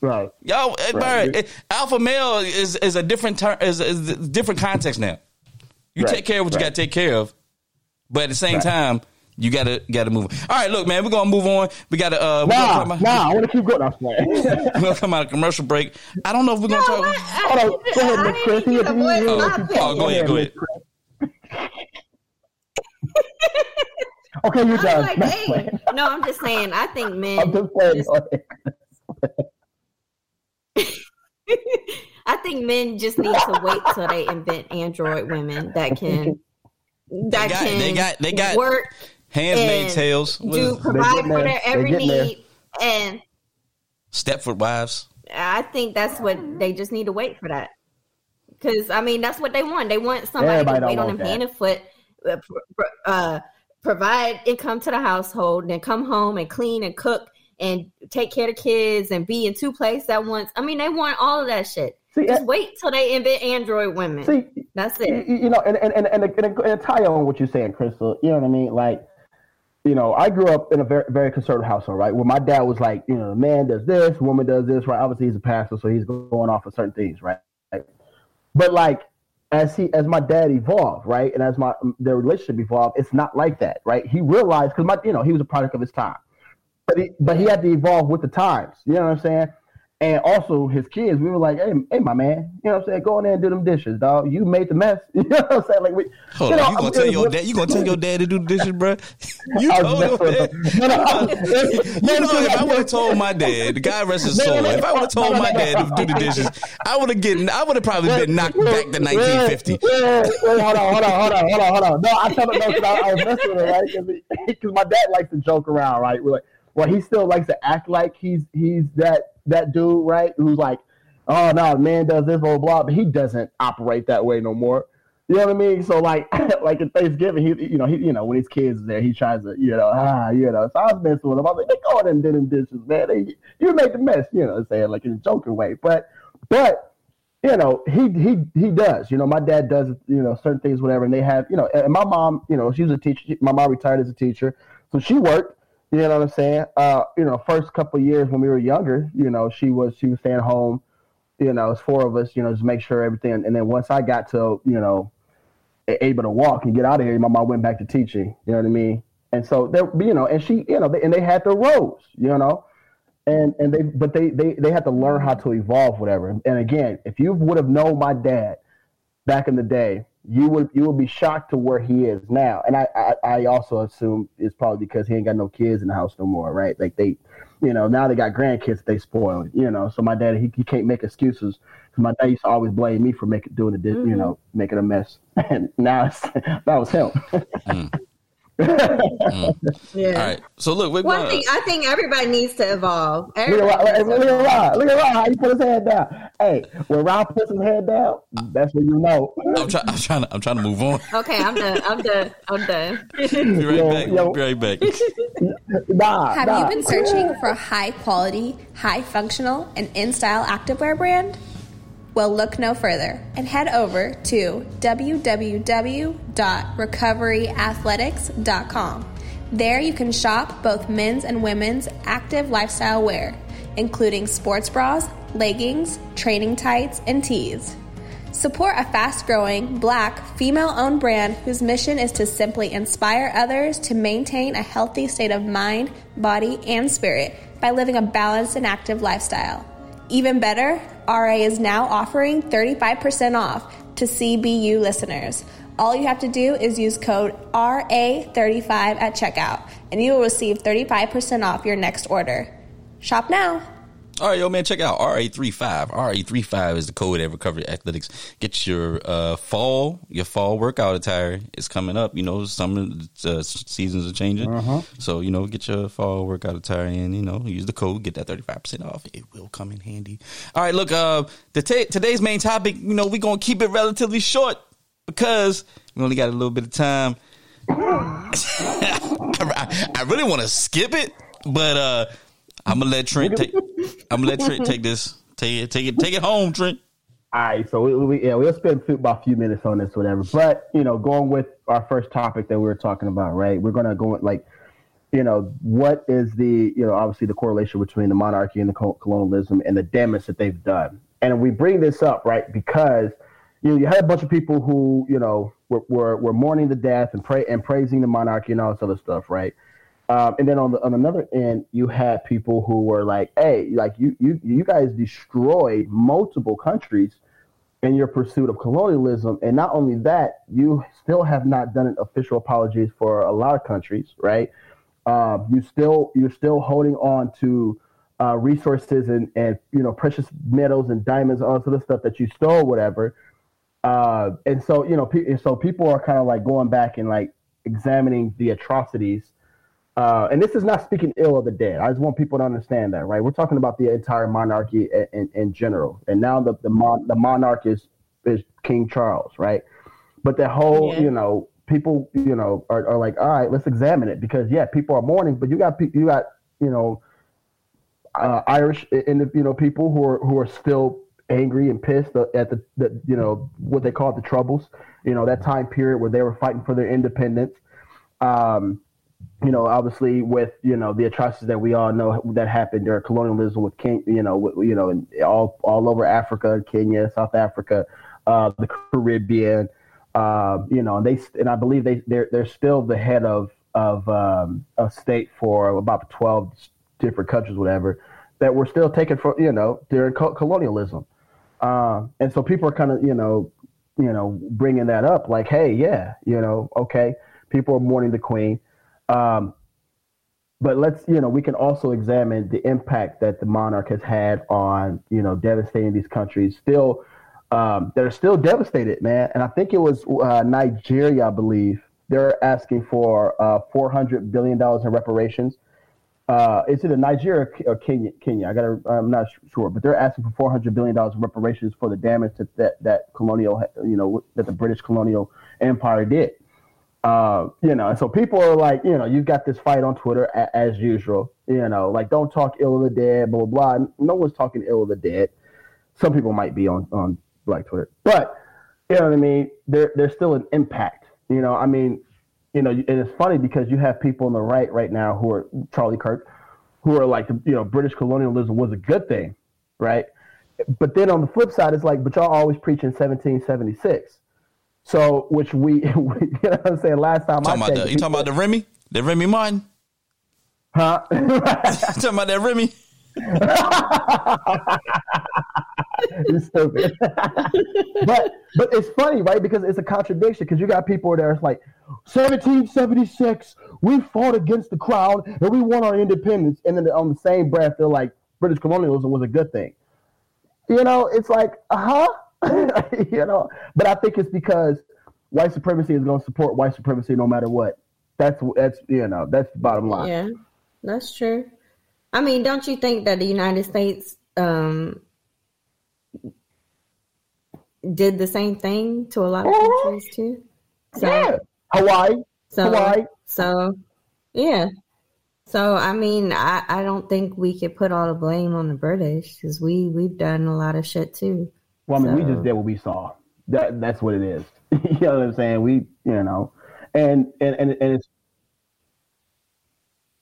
[SPEAKER 2] right.
[SPEAKER 6] Y'all, eh,
[SPEAKER 2] Right.
[SPEAKER 6] bro, eh, alpha male is is a different term, is, is a different context now. You
[SPEAKER 2] Right,
[SPEAKER 6] take care of what you got to take care of, but at the same
[SPEAKER 2] Right.
[SPEAKER 6] time, you gotta gotta move. On. All right, look, man, we're gonna move on. We gotta uh,
[SPEAKER 2] Nah,
[SPEAKER 6] gonna come
[SPEAKER 2] nah, I want to keep going. I'm
[SPEAKER 6] we're gonna come out of commercial break. I don't know if we're gonna
[SPEAKER 7] No,
[SPEAKER 6] talk.
[SPEAKER 7] I-
[SPEAKER 2] Hold on, go ahead, Miss Chris.
[SPEAKER 7] I
[SPEAKER 2] You-
[SPEAKER 7] need to
[SPEAKER 2] you-
[SPEAKER 7] voice
[SPEAKER 2] you-
[SPEAKER 7] my
[SPEAKER 2] you-
[SPEAKER 7] opinion.
[SPEAKER 6] Oh, go ahead, go ahead.
[SPEAKER 2] Miss Chris. Okay, you're done.
[SPEAKER 7] like,
[SPEAKER 2] Nah,
[SPEAKER 7] dang. No, I'm just saying. I think men.
[SPEAKER 2] I'm just playing.
[SPEAKER 7] just- I think men just need to wait till they invent android women that can that
[SPEAKER 6] got-
[SPEAKER 7] can
[SPEAKER 6] they got- they got-
[SPEAKER 7] work
[SPEAKER 6] Handmaid
[SPEAKER 7] and
[SPEAKER 6] Tales, what is
[SPEAKER 7] do provide for their every
[SPEAKER 2] getting there.
[SPEAKER 7] need, and
[SPEAKER 6] Stepford Wives.
[SPEAKER 7] I think that's what they just need to wait for that. Because I mean, that's what they want. They want somebody
[SPEAKER 2] Everybody
[SPEAKER 7] to wait on them
[SPEAKER 2] that.
[SPEAKER 7] hand and foot, uh, pr- pr- uh, provide income to the household, then come home and clean and cook and take care of the kids and be in two places at once. I mean, they want all of that shit.
[SPEAKER 2] See,
[SPEAKER 7] Just
[SPEAKER 2] uh,
[SPEAKER 7] wait till they invent android women.
[SPEAKER 2] See,
[SPEAKER 7] that's
[SPEAKER 2] you,
[SPEAKER 7] it.
[SPEAKER 2] you know, and and and and, and, and tie on what you're saying, Crystal. You know what I mean? Like, you know, I grew up in a very very conservative household, right? Where my dad was like, you know, man does this, woman does this, right? Obviously, he's a pastor, so he's going off of certain things, right? But like, as he as my dad evolved, right, and as my um, their relationship evolved, it's not like that, right? He realized because my you know he was a product of his time, but he but he had to evolve with the times. You know what I'm saying? And also his kids, we were like, hey, hey, my man, you know what I'm saying? Go in there and do them dishes, dog. You made the mess. You know what I'm saying? Like, we,
[SPEAKER 6] Hold
[SPEAKER 2] you
[SPEAKER 6] on,
[SPEAKER 2] know,
[SPEAKER 6] you gonna
[SPEAKER 2] I'm-
[SPEAKER 6] tell your dad? You gonna tell your dad to do the dishes, bro? You told your dad.
[SPEAKER 2] him. No, no, I-
[SPEAKER 6] You know, if I would have told my dad, the guy rest his soul. If I would have told my dad to do the dishes, I would have getting. I would have probably been knocked back to 1950.
[SPEAKER 2] Yeah, yeah, hold on, hold on, hold on, hold on, hold on. No, I tell him no, 'cause I, I was messing with him, right? Because my dad likes to joke around, right? We're like, well, he still likes to act like he's he's that that dude, right? Who's like, oh no, man does this, blah blah, but he doesn't operate that way no more. You know what I mean? So like, like at Thanksgiving, he, you know, he, you know, when his kids are there, he tries to, you know, ah, you know. So I was messing with him. I was like, they go in and them dishes, man. They, you made the mess, you know, saying like in a joking way, but, but you know, he he he does. You know, my dad does. You know, certain things, whatever. And they have, you know, and my mom, you know, she was a teacher. My mom retired as a teacher, so she worked. You know what I'm saying? Uh, you know, first couple years when we were younger, you know, she was she was staying home. You know, it's four of us. You know, just make sure everything. And then once I got to, you know, able to walk and get out of here, my mom went back to teaching. You know what I mean? And so there, you know, and she, you know, and they had their roles. You know, and and they but they they they had to learn how to evolve whatever and again if you would have known my dad back in the day you would you would be shocked to where he is now and i i, I also assume it's probably because he ain't got no kids in the house no more right like they you know, now they got grandkids they spoil. You know, so my dad he, he can't make excuses. 'Cause My dad used to always blame me for making doing the di- you mm-hmm. know making a mess, and now it's that was him. Hmm. Mm.
[SPEAKER 7] Yeah.
[SPEAKER 6] All right. So look, we're
[SPEAKER 7] One
[SPEAKER 6] going.
[SPEAKER 7] thing I think everybody needs to evolve.
[SPEAKER 2] Look at
[SPEAKER 7] Everybody
[SPEAKER 2] Rob,
[SPEAKER 7] needs
[SPEAKER 2] look at. Rob, look at Rob, how he put his head down. Hey, when Rob puts his head down, that's when you know.
[SPEAKER 6] I'm, try, I'm trying to. I'm trying to move on.
[SPEAKER 7] Okay, I'm done. I'm done. I'm done.
[SPEAKER 6] Be right
[SPEAKER 2] Yo,
[SPEAKER 6] back.
[SPEAKER 2] yo.
[SPEAKER 6] Be right back.
[SPEAKER 2] Nah,
[SPEAKER 8] Have
[SPEAKER 2] nah.
[SPEAKER 8] you been searching for a high quality, high functional, and in style activewear brand? Well, look no further and head over to www.recoveryathletics.com. There you can shop both men's and women's active lifestyle wear, including sports bras, leggings, training tights, and tees. Support a fast growing, black, female owned brand whose mission is to simply inspire others to maintain a healthy state of mind, body, and spirit by living a balanced and active lifestyle. Even better, RA is now offering 35% off to CBU listeners. All you have to do is use code RA35 at checkout, and you will receive 35% off your next order. Shop now.
[SPEAKER 6] All right, yo, man, check out RA35. RA35 is the code at Recovery Athletics. Get your uh, fall, your fall workout attire. It's coming up. You know, summer uh, seasons are changing. So, you know, get your fall workout attire and, you know, use the code, get that 35% off. It will come in handy. All right, look, uh, the ta- today's main topic, you know, we're going to keep it relatively short because we only got a little bit of time. I, I really want to skip it, but uh, I'm gonna let Trent take. I'm gonna let Trent take this. Take it. Take it. Take it home, Trent.
[SPEAKER 2] All right, so we, we yeah we'll spend about a few minutes on this, whatever. But you know, going with our first topic that we were talking about, right? We're gonna go with, like, you know, what is the you know obviously the correlation between the monarchy and the colonialism and the damage that they've done. And we bring this up right because you know, you had a bunch of people who you know were were, were mourning the death and pray and praising the monarchy and all this other stuff, right? Um, and then on the on another end, you had people who were like, "Hey, like you you you guys destroyed multiple countries in your pursuit of colonialism, and not only that, you still have not done an official apologies for a lot of countries, right? Um, you still you're still holding on to uh, resources and and you know precious metals and diamonds, all sort of stuff that you stole, whatever. Uh, and so you know, pe- so people are kind of like going back and like examining the atrocities uh, and this is not speaking ill of the dead. I just want people to understand that, right? We're talking about the entire monarchy in, in, in general, and now the the, mon- the monarch is is King Charles, right? But the whole,
[SPEAKER 7] Yeah.
[SPEAKER 2] you know, people, you know, are, are like, all right, let's examine it because yeah, people are mourning, but you got you got you know, uh, Irish and you know people who are who are still angry and pissed at the, the you know what they call the troubles, you know, that time period where they were fighting for their independence. Um, you know, obviously with you know the atrocities that we all know that happened during colonialism with King, you know, you know, all all over Africa, Kenya, South Africa, uh, the Caribbean, uh, you know, and they and I believe they they're they're still the head of of um, a state for about twelve different countries, whatever, that were still taken for you know during co- colonialism, uh, and so people are kind of you know you know bringing that up like, hey, yeah, you know, okay, people are mourning the Queen. Um, but let's, you know, we can also examine the impact that the monarch has had on, you know, devastating these countries still, um, that are still devastated, man. And I think it was uh, Nigeria, I believe. They're asking for uh, $400 billion in reparations. Uh, it's either Nigeria or Kenya. Kenya. I gotta. I'm not sure, but they're asking for 400 billion dollars in reparations for the damage that, that that colonial, you know, that the British colonial empire did. Uh, you know, so people are like, you know, you've got this fight on Twitter a- as usual. You know, like don't talk ill of the dead, blah blah blah. No one's talking ill of the dead. Some people might be on on Black Twitter, but you know what I mean. There there's still an impact. You know, I mean, you know, and it's funny because you have people on the right right now who are Charlie Kirk, who are like, you know, British colonialism was a good thing, right? But then on the flip side, it's like, but y'all always preaching 1776. So, which we, we you know what I'm saying? Last time
[SPEAKER 6] Talking
[SPEAKER 2] I
[SPEAKER 6] about the, you talking about the Remy, the Remy Martin.
[SPEAKER 2] huh?
[SPEAKER 6] You talking about that Remy?
[SPEAKER 2] it's stupid. but but it's funny, right? Because it's a contradiction. Because you got people there. It's like 1776. We fought against the crown and we won our independence. And then on the same breath, they're like British colonialism was a good thing. You know, it's like, uh huh. you know, but I think it's because white supremacy is going to support white supremacy no matter what. That's that's you know that's the bottom line.
[SPEAKER 7] Yeah, that's true. I mean, don't you think that the United States um, did the same thing to a lot of
[SPEAKER 2] Mhm.
[SPEAKER 7] countries too? So,
[SPEAKER 2] yeah, Hawaii,
[SPEAKER 7] so,
[SPEAKER 2] Hawaii.
[SPEAKER 7] so, yeah. So, I mean, I, I don't think we could put all the blame on the British because we we've done a lot of shit too.
[SPEAKER 2] Well, I mean, we just did what we saw. That that's what it is. you know what I'm saying? We, you know, and and and, and it's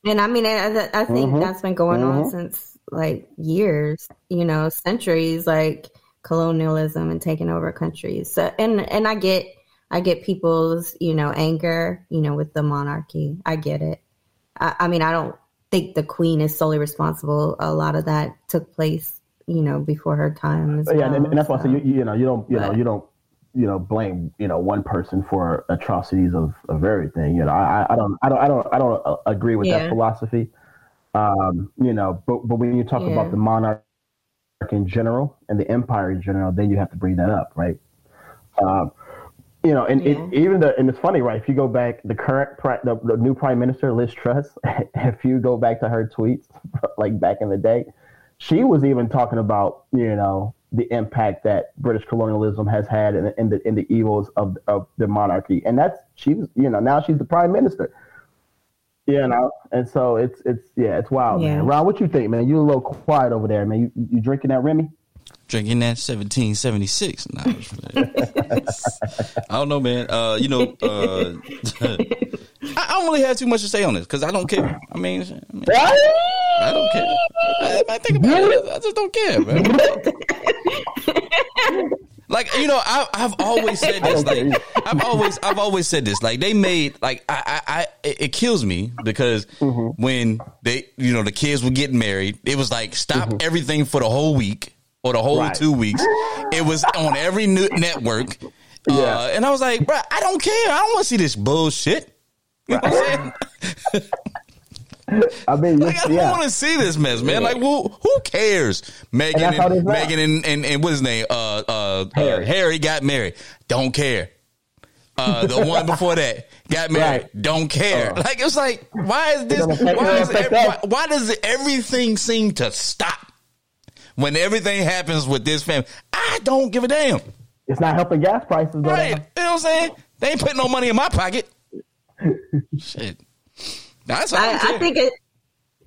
[SPEAKER 7] And I mean, I, I think
[SPEAKER 2] Mhm.
[SPEAKER 7] that's been going on
[SPEAKER 2] Mhm.
[SPEAKER 7] since like years, you know, centuries, like colonialism and taking over countries. So, and and I get, I get people's, you know, anger, you know, with the monarchy. I get it. I, I mean, I don't think the queen is solely responsible. A lot of that took place, you know, before her time. As
[SPEAKER 2] yeah, and,
[SPEAKER 7] well,
[SPEAKER 2] and that's why I say you, you know you don't you know you don't you know blame you know one person for atrocities of of everything. You know, I I- I don't I don't I don't I don't uh, agree with
[SPEAKER 7] Yeah.
[SPEAKER 2] that philosophy. Um, you know, but but when you talk
[SPEAKER 7] Yeah.
[SPEAKER 2] about the monarch in general and the empire in general, then you have to bring that up, right? Um, you know, and
[SPEAKER 7] Yeah.
[SPEAKER 2] it, even the and it's funny, right? If you go back, the current pri- the, the new prime minister Liz Truss, if you go back to her tweets, like back in the day, she was even talking about you know the impact that British colonialism has had in, in the in the evils of of the monarchy, and that's she was you know now she's the prime minister. You know, and so it's it's yeah, it's wild,
[SPEAKER 7] Yeah.
[SPEAKER 2] man. Ron, what you think, man? You a little quiet over there, man. You you drinking that Remy?
[SPEAKER 6] Drinking that 1776. Nah, I'm just playing. I don't know, man. Uh, you know, uh, I, don't really have too much to say on this because I don't care. I mean, I, mean, I don't care. I, I think about it. I just don't care, man. Like you know, I, I've always said this. Like I've always, I've always said this. Like they made, like I, I, I it kills me because
[SPEAKER 2] Mm-hmm.
[SPEAKER 6] when they, you know, the kids were getting married, it was like stop everything for the whole week or the whole.
[SPEAKER 2] Right.
[SPEAKER 6] two weeks. It was on every new network, uh, and I was like, bro, I don't care. I don't want to see this bullshit. You know what I'm saying?
[SPEAKER 2] I mean,
[SPEAKER 6] Like, I don't
[SPEAKER 2] yeah,
[SPEAKER 6] want to see this mess, man. Like, who who cares?
[SPEAKER 2] Meghan
[SPEAKER 6] and,
[SPEAKER 2] is.
[SPEAKER 6] Meghan and, and, and what's his name? Uh, uh,
[SPEAKER 2] Harry.
[SPEAKER 6] uh, Harry got married. Don't care. Uh, the one before that got married.
[SPEAKER 2] Right.
[SPEAKER 6] Don't care.
[SPEAKER 2] Uh.
[SPEAKER 6] like it's like, why is this? Why, is every- why, why does everything seem to stop when everything happens with this family? I don't give a damn.
[SPEAKER 2] it's not helping gas prices. Go
[SPEAKER 6] Right?
[SPEAKER 2] down.
[SPEAKER 6] You know what I'm saying? They ain't putting no money in my pocket. Shit. That's all
[SPEAKER 7] I, I think it.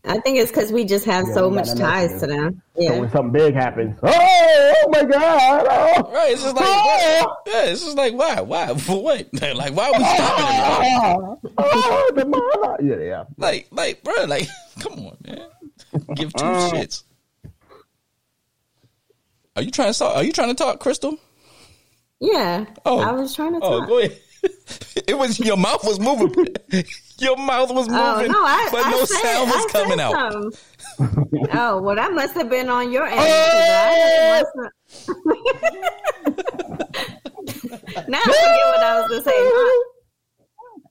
[SPEAKER 7] I think it's because we just have
[SPEAKER 2] Yeah,
[SPEAKER 7] so much
[SPEAKER 2] nothing else to
[SPEAKER 7] ties to them.
[SPEAKER 2] So
[SPEAKER 7] Yeah.
[SPEAKER 2] when something big happens, oh, oh my god! Oh,
[SPEAKER 6] Right, it's just like, what? yeah, it's just like, why, why, for what? Like, why are we stopping everybody?
[SPEAKER 2] oh, oh, the monarch. Yeah, yeah.
[SPEAKER 6] Like, like, bro, like, come on, man, give two
[SPEAKER 2] Uh.
[SPEAKER 6] shits. Are you trying to talk? Are you trying to talk, Crystal?
[SPEAKER 7] Yeah.
[SPEAKER 6] Oh.
[SPEAKER 7] I was trying to
[SPEAKER 6] Oh,
[SPEAKER 7] talk.
[SPEAKER 6] go ahead. It was your mouth was moving. Your mouth was moving,
[SPEAKER 7] Oh no, I,
[SPEAKER 6] but
[SPEAKER 7] I
[SPEAKER 6] no
[SPEAKER 7] said,
[SPEAKER 6] sound was
[SPEAKER 7] I said
[SPEAKER 6] coming out.
[SPEAKER 7] oh well, that must have been on your end. I now I forget what I was going to say.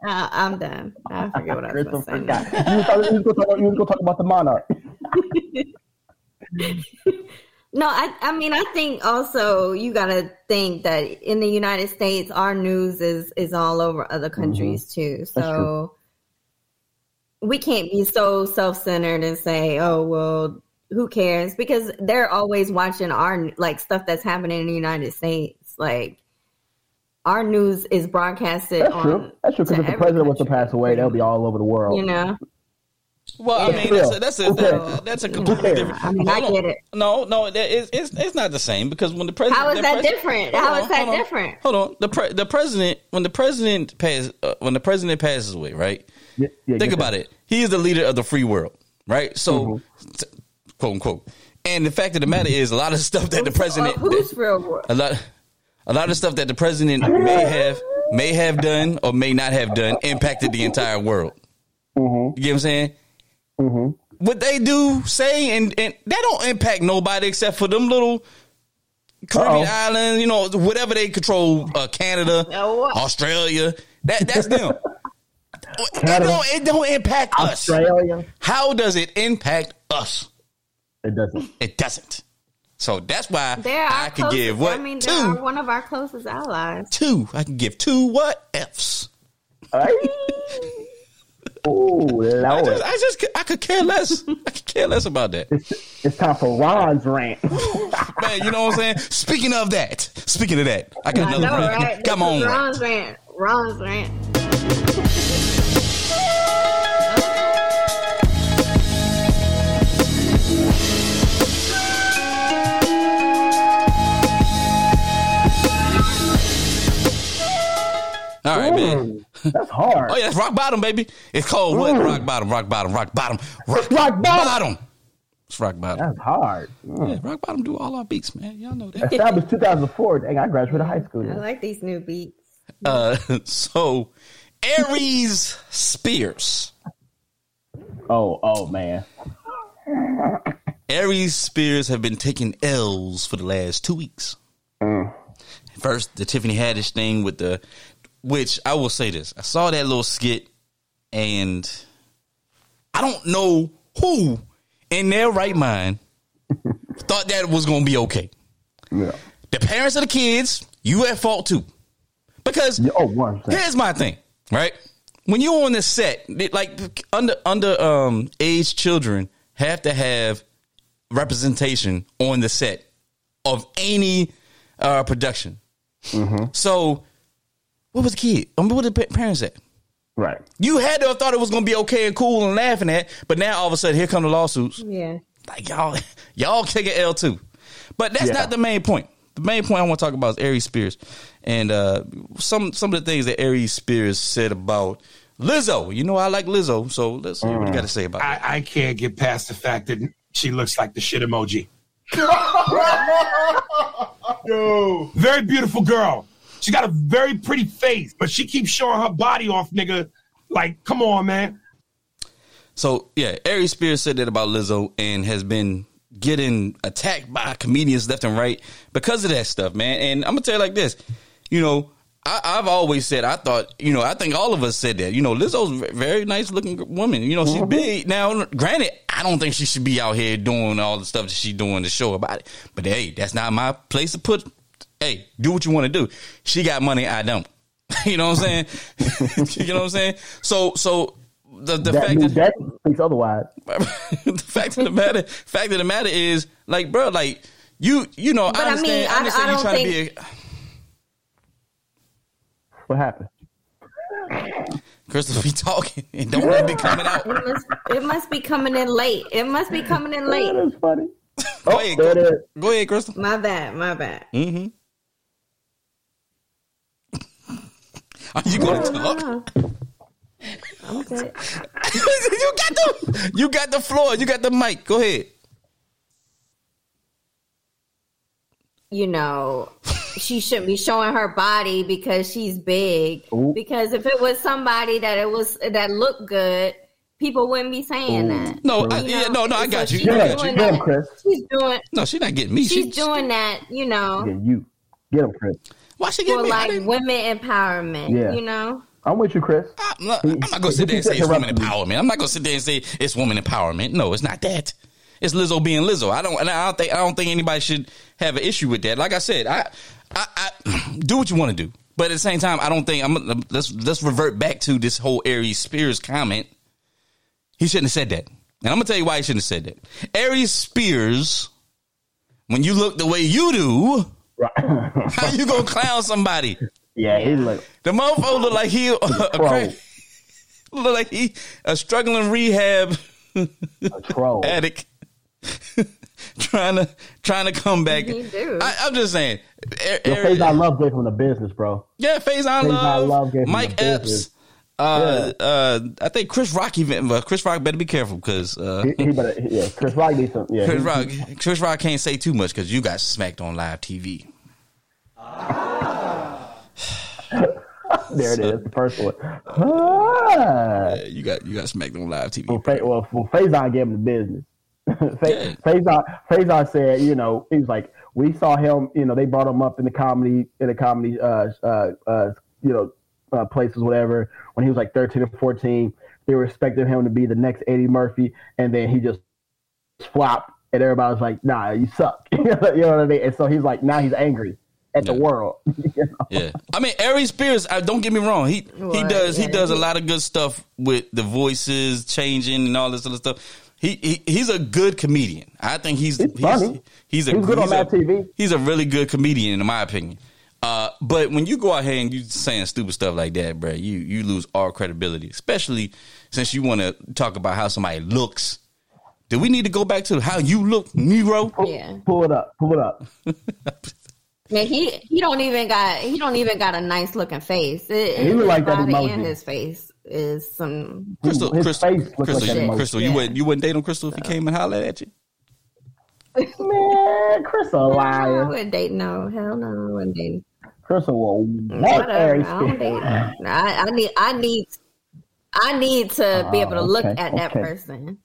[SPEAKER 7] Uh, I'm done. I forget what I was
[SPEAKER 2] Crystal
[SPEAKER 7] going to say.
[SPEAKER 2] You was talking- you was gonna talk- you was gonna talk about the monarch.
[SPEAKER 7] No, I, I mean, I think also you got to think that in the United States, our news is is all over other mm-hmm. countries too. So we can't be so self centered and say, "Oh, well, who cares?" Because they're always watching our like stuff that's happening in the United States. Like our news is broadcasted.
[SPEAKER 2] That's
[SPEAKER 7] on
[SPEAKER 2] true. That's true. Because if the president was to pass away, they'll be all over the world.
[SPEAKER 7] You know,
[SPEAKER 6] Well, I mean, that's a, that's a,
[SPEAKER 2] Who
[SPEAKER 6] that- that's a completely
[SPEAKER 2] cares?
[SPEAKER 6] different.
[SPEAKER 7] I mean, I get it.
[SPEAKER 6] No, no, that is, it's it's not the same because when the president,
[SPEAKER 7] How is that
[SPEAKER 6] pres-
[SPEAKER 7] different?
[SPEAKER 6] Hold
[SPEAKER 7] How
[SPEAKER 6] on,
[SPEAKER 7] is that
[SPEAKER 6] hold on.
[SPEAKER 7] different?
[SPEAKER 6] Hold on, the pre- the president when the president pass uh, when the president passes away, right?
[SPEAKER 2] Yeah, yeah,
[SPEAKER 6] Think about
[SPEAKER 2] that.
[SPEAKER 6] it. He is the leader of the free world, right? So,
[SPEAKER 2] Mm-hmm.
[SPEAKER 6] t- quote unquote. And the fact of the matter is, a lot of stuff that the president,
[SPEAKER 7] Uh, who's real world?
[SPEAKER 6] a lot, a lot of stuff that the president may have may have done or may not have done impacted the entire world.
[SPEAKER 2] Mm-hmm.
[SPEAKER 6] You get what I'm saying? What they do, say, and and that don't impact nobody except for them little Caribbean
[SPEAKER 2] Uh-oh.
[SPEAKER 6] islands, you know, whatever they control, uh, Canada,
[SPEAKER 7] Oh, what?
[SPEAKER 6] Australia. That that's them. it, don't, it don't impact us. How does it impact us?
[SPEAKER 2] It doesn't.
[SPEAKER 6] It doesn't. So that's why
[SPEAKER 7] They're
[SPEAKER 6] I can
[SPEAKER 7] closest,
[SPEAKER 6] give what
[SPEAKER 7] I mean,
[SPEAKER 6] two,
[SPEAKER 7] they're one of our closest allies.
[SPEAKER 6] two. I can give two what F's.
[SPEAKER 2] Oh
[SPEAKER 6] I just, I just, I could care less. I could care less about that,
[SPEAKER 2] It's, it's time for Ron's rant.
[SPEAKER 6] man. You know what I'm saying? Speaking of that, speaking of that, I got
[SPEAKER 7] I
[SPEAKER 6] another
[SPEAKER 7] know,
[SPEAKER 6] rant.
[SPEAKER 7] right?
[SPEAKER 6] Come on,
[SPEAKER 7] is
[SPEAKER 6] rant.
[SPEAKER 7] Ron's rant. Ron's rant.
[SPEAKER 6] All right, man.
[SPEAKER 2] Mm, That's hard.
[SPEAKER 6] Oh yeah, it's rock bottom, baby. It's called what? Rock bottom, rock bottom, rock bottom, rock,
[SPEAKER 2] rock bottom.
[SPEAKER 6] It's rock bottom.
[SPEAKER 2] That's hard. Mm.
[SPEAKER 6] Yeah, rock bottom do all our beats, man. Y'all know that.
[SPEAKER 2] Established 2004. Dang, I graduated high school.
[SPEAKER 7] I like these new beats.
[SPEAKER 6] Uh, so Aries Spears.
[SPEAKER 2] Oh, oh man.
[SPEAKER 6] Aries Spears have been taking L's for the last two weeks. First, the Tiffany Haddish thing with the, which I will say this: I saw that little skit, and I don't know who in their right mind thought that was going to be okay.
[SPEAKER 2] Yeah.
[SPEAKER 6] The parents of the kids, you at fault too, because
[SPEAKER 2] Oh, one.
[SPEAKER 6] Here's my thing, right? When you're on this set, like under under um age children have to have representation on the set of any uh production. So, what was the kid? I mean, what did the parents at?
[SPEAKER 2] Right.
[SPEAKER 6] You had to have thought it was gonna be okay and cool and laughing at, but now all of a sudden here come the lawsuits.
[SPEAKER 7] Yeah.
[SPEAKER 6] Like y'all, y'all take an L too. But that's
[SPEAKER 2] Yeah.
[SPEAKER 6] not the main point. The main point I want to talk about is Aries Spears and uh, some some of the things that Aries Spears said about Lizzo. You know I like Lizzo, so let's hear what you got to say about it.
[SPEAKER 9] I, I can't get past the fact that she looks like the shit emoji. Yo. Very beautiful girl. She got a very pretty face, but she keeps showing her body off, nigga. Like, come on, man.
[SPEAKER 6] So yeah, Aries Spears said that about Lizzo and has been getting attacked by comedians left and right because of that stuff, man. And I'm gonna tell you like this, you know. I, I've always said I thought you know I think all of us said that you know Lizzo's a very nice looking woman you know she's mm-hmm. big now granted I don't think she should be out here doing all the stuff that she's doing to show about it but hey that's not my place to put hey do what you want to do she got money I don't you know what I'm saying you know what I'm saying so so the the
[SPEAKER 2] That
[SPEAKER 6] fact that
[SPEAKER 2] that thinks otherwise.
[SPEAKER 6] the fact of the matter, fact of the matter is, like, bro, like you, you know,
[SPEAKER 7] But
[SPEAKER 6] I
[SPEAKER 7] I
[SPEAKER 6] understand.
[SPEAKER 7] mean,
[SPEAKER 6] I,
[SPEAKER 7] I-
[SPEAKER 6] understand
[SPEAKER 7] I
[SPEAKER 6] you
[SPEAKER 7] don't
[SPEAKER 6] trying to be. A,
[SPEAKER 2] What happened?
[SPEAKER 6] Christopher be talking and don't let it be coming out.
[SPEAKER 7] It must, it must be coming in late. It must be coming in late.
[SPEAKER 2] That is funny.
[SPEAKER 6] Go
[SPEAKER 2] Oh,
[SPEAKER 6] ahead, go, go ahead, Crystal.
[SPEAKER 7] My bad. My bad.
[SPEAKER 6] Mm-hmm. Are you going to talk?
[SPEAKER 7] I'm good.
[SPEAKER 6] you got the, you got the floor. You got the mic. Go ahead.
[SPEAKER 7] You know, she shouldn't be showing her body because she's big.
[SPEAKER 2] Ooh.
[SPEAKER 7] Because if it was somebody that it was that looked good, people wouldn't be saying that.
[SPEAKER 6] No, I, yeah, no, no. I
[SPEAKER 7] So
[SPEAKER 6] got you.
[SPEAKER 7] she's
[SPEAKER 6] I
[SPEAKER 2] Yeah,
[SPEAKER 6] got you.
[SPEAKER 7] doing
[SPEAKER 2] get him. Chris.
[SPEAKER 7] She's doing.
[SPEAKER 6] No, she's not getting me.
[SPEAKER 7] She's
[SPEAKER 6] She,
[SPEAKER 7] doing that. You know,
[SPEAKER 2] Yeah, you. Get him, Chris.
[SPEAKER 6] Why she
[SPEAKER 7] for
[SPEAKER 6] getting me?
[SPEAKER 7] Like women empowerment.
[SPEAKER 2] Yeah.
[SPEAKER 7] You know.
[SPEAKER 2] I'm with you, Chris.
[SPEAKER 6] I'm not, I'm not gonna sit there and say it's women empowerment. I'm not gonna sit there and say it's woman empowerment. No, it's not that. It's Lizzo being Lizzo. I don't. And I don't think. I don't think anybody should have an issue with that. Like I said, I, I, I do what you want to do. But at the same time, I don't think I'm. Let's let's revert back to this whole Aries Spears comment. He shouldn't have said that, and I'm gonna tell you why he shouldn't have said that. Aries Spears, when you look the way you do,
[SPEAKER 2] Right.
[SPEAKER 6] how you gonna clown somebody?
[SPEAKER 2] yeah, he look.
[SPEAKER 6] The motherfucker look like he uh, a,
[SPEAKER 2] Troll.
[SPEAKER 6] cra- look like he a struggling rehab
[SPEAKER 2] A troll.
[SPEAKER 6] addict trying to trying to come back.
[SPEAKER 7] He.
[SPEAKER 6] I, I'm just saying. A-
[SPEAKER 2] Your
[SPEAKER 6] A-
[SPEAKER 2] face I love gave him the business, bro.
[SPEAKER 6] yeah, Phase I
[SPEAKER 2] Faizon
[SPEAKER 6] Love,
[SPEAKER 2] Love gave
[SPEAKER 6] Mike Epps.
[SPEAKER 2] business.
[SPEAKER 6] Uh, uh, I think Chris Rock even. Well, Chris Rock better be careful because uh,
[SPEAKER 2] He, he better, yeah. Chris Rock needs some. Yeah,
[SPEAKER 6] Chris Rock, Chris Rock can't say too much because you got smacked on live TV.
[SPEAKER 2] There it is, the first one. Ah.
[SPEAKER 6] Yeah, you got you got smacked on live TV.
[SPEAKER 2] Well, Fa- well, well, Faizon gave him the business. Fa- Faizon, Faizon said, you know, he was like, we saw him, you know, they brought him up in the comedy, in the comedy, uh, uh, uh you know, uh, places, whatever, when he was like 13 or 14. They were expecting him to be the next Eddie Murphy, and then he just flopped, and everybody was like, nah, you suck. you know what I mean? And so he's like, now he's angry at the world. You know?
[SPEAKER 6] Yeah, I mean, Ari Spears. I, don't get me wrong. He he
[SPEAKER 7] Well,
[SPEAKER 6] does he does a lot of good stuff with the voices changing and all this other stuff. He, he he's a good comedian. I think he's
[SPEAKER 2] He's funny.
[SPEAKER 6] he's a
[SPEAKER 2] He was good on
[SPEAKER 6] he's a-
[SPEAKER 2] Mad TV.
[SPEAKER 6] He's a really good comedian, in my opinion. Uh, but when you go out here and you saying stupid stuff like that, bro, you you lose all credibility, especially since you want to talk about how somebody looks. Do we need to go back to how you look, Negro?
[SPEAKER 7] Yeah.
[SPEAKER 2] Pull it up, pull it up.
[SPEAKER 7] Man, he he don't even got he don't even got a nice looking face. It,
[SPEAKER 2] He look like that
[SPEAKER 7] body
[SPEAKER 2] emoji.
[SPEAKER 7] and his face is some.
[SPEAKER 6] Crystal,
[SPEAKER 2] His
[SPEAKER 6] Crystal,
[SPEAKER 2] face
[SPEAKER 6] Crystal,
[SPEAKER 2] like
[SPEAKER 6] you, Crystal,
[SPEAKER 7] emoji.
[SPEAKER 6] you
[SPEAKER 7] Yeah.
[SPEAKER 6] wouldn't you wouldn't date on Crystal if he came and hollered at you?
[SPEAKER 2] Man, Chris a
[SPEAKER 7] I
[SPEAKER 2] liar.
[SPEAKER 7] wouldn't date no hell no. I wouldn't date.
[SPEAKER 2] Chris will want
[SPEAKER 7] Whatever. I don't
[SPEAKER 2] Spears.
[SPEAKER 7] date. I, I need I need I need to be able to
[SPEAKER 2] Oh,
[SPEAKER 7] look
[SPEAKER 2] okay,
[SPEAKER 7] at that
[SPEAKER 2] okay.
[SPEAKER 7] person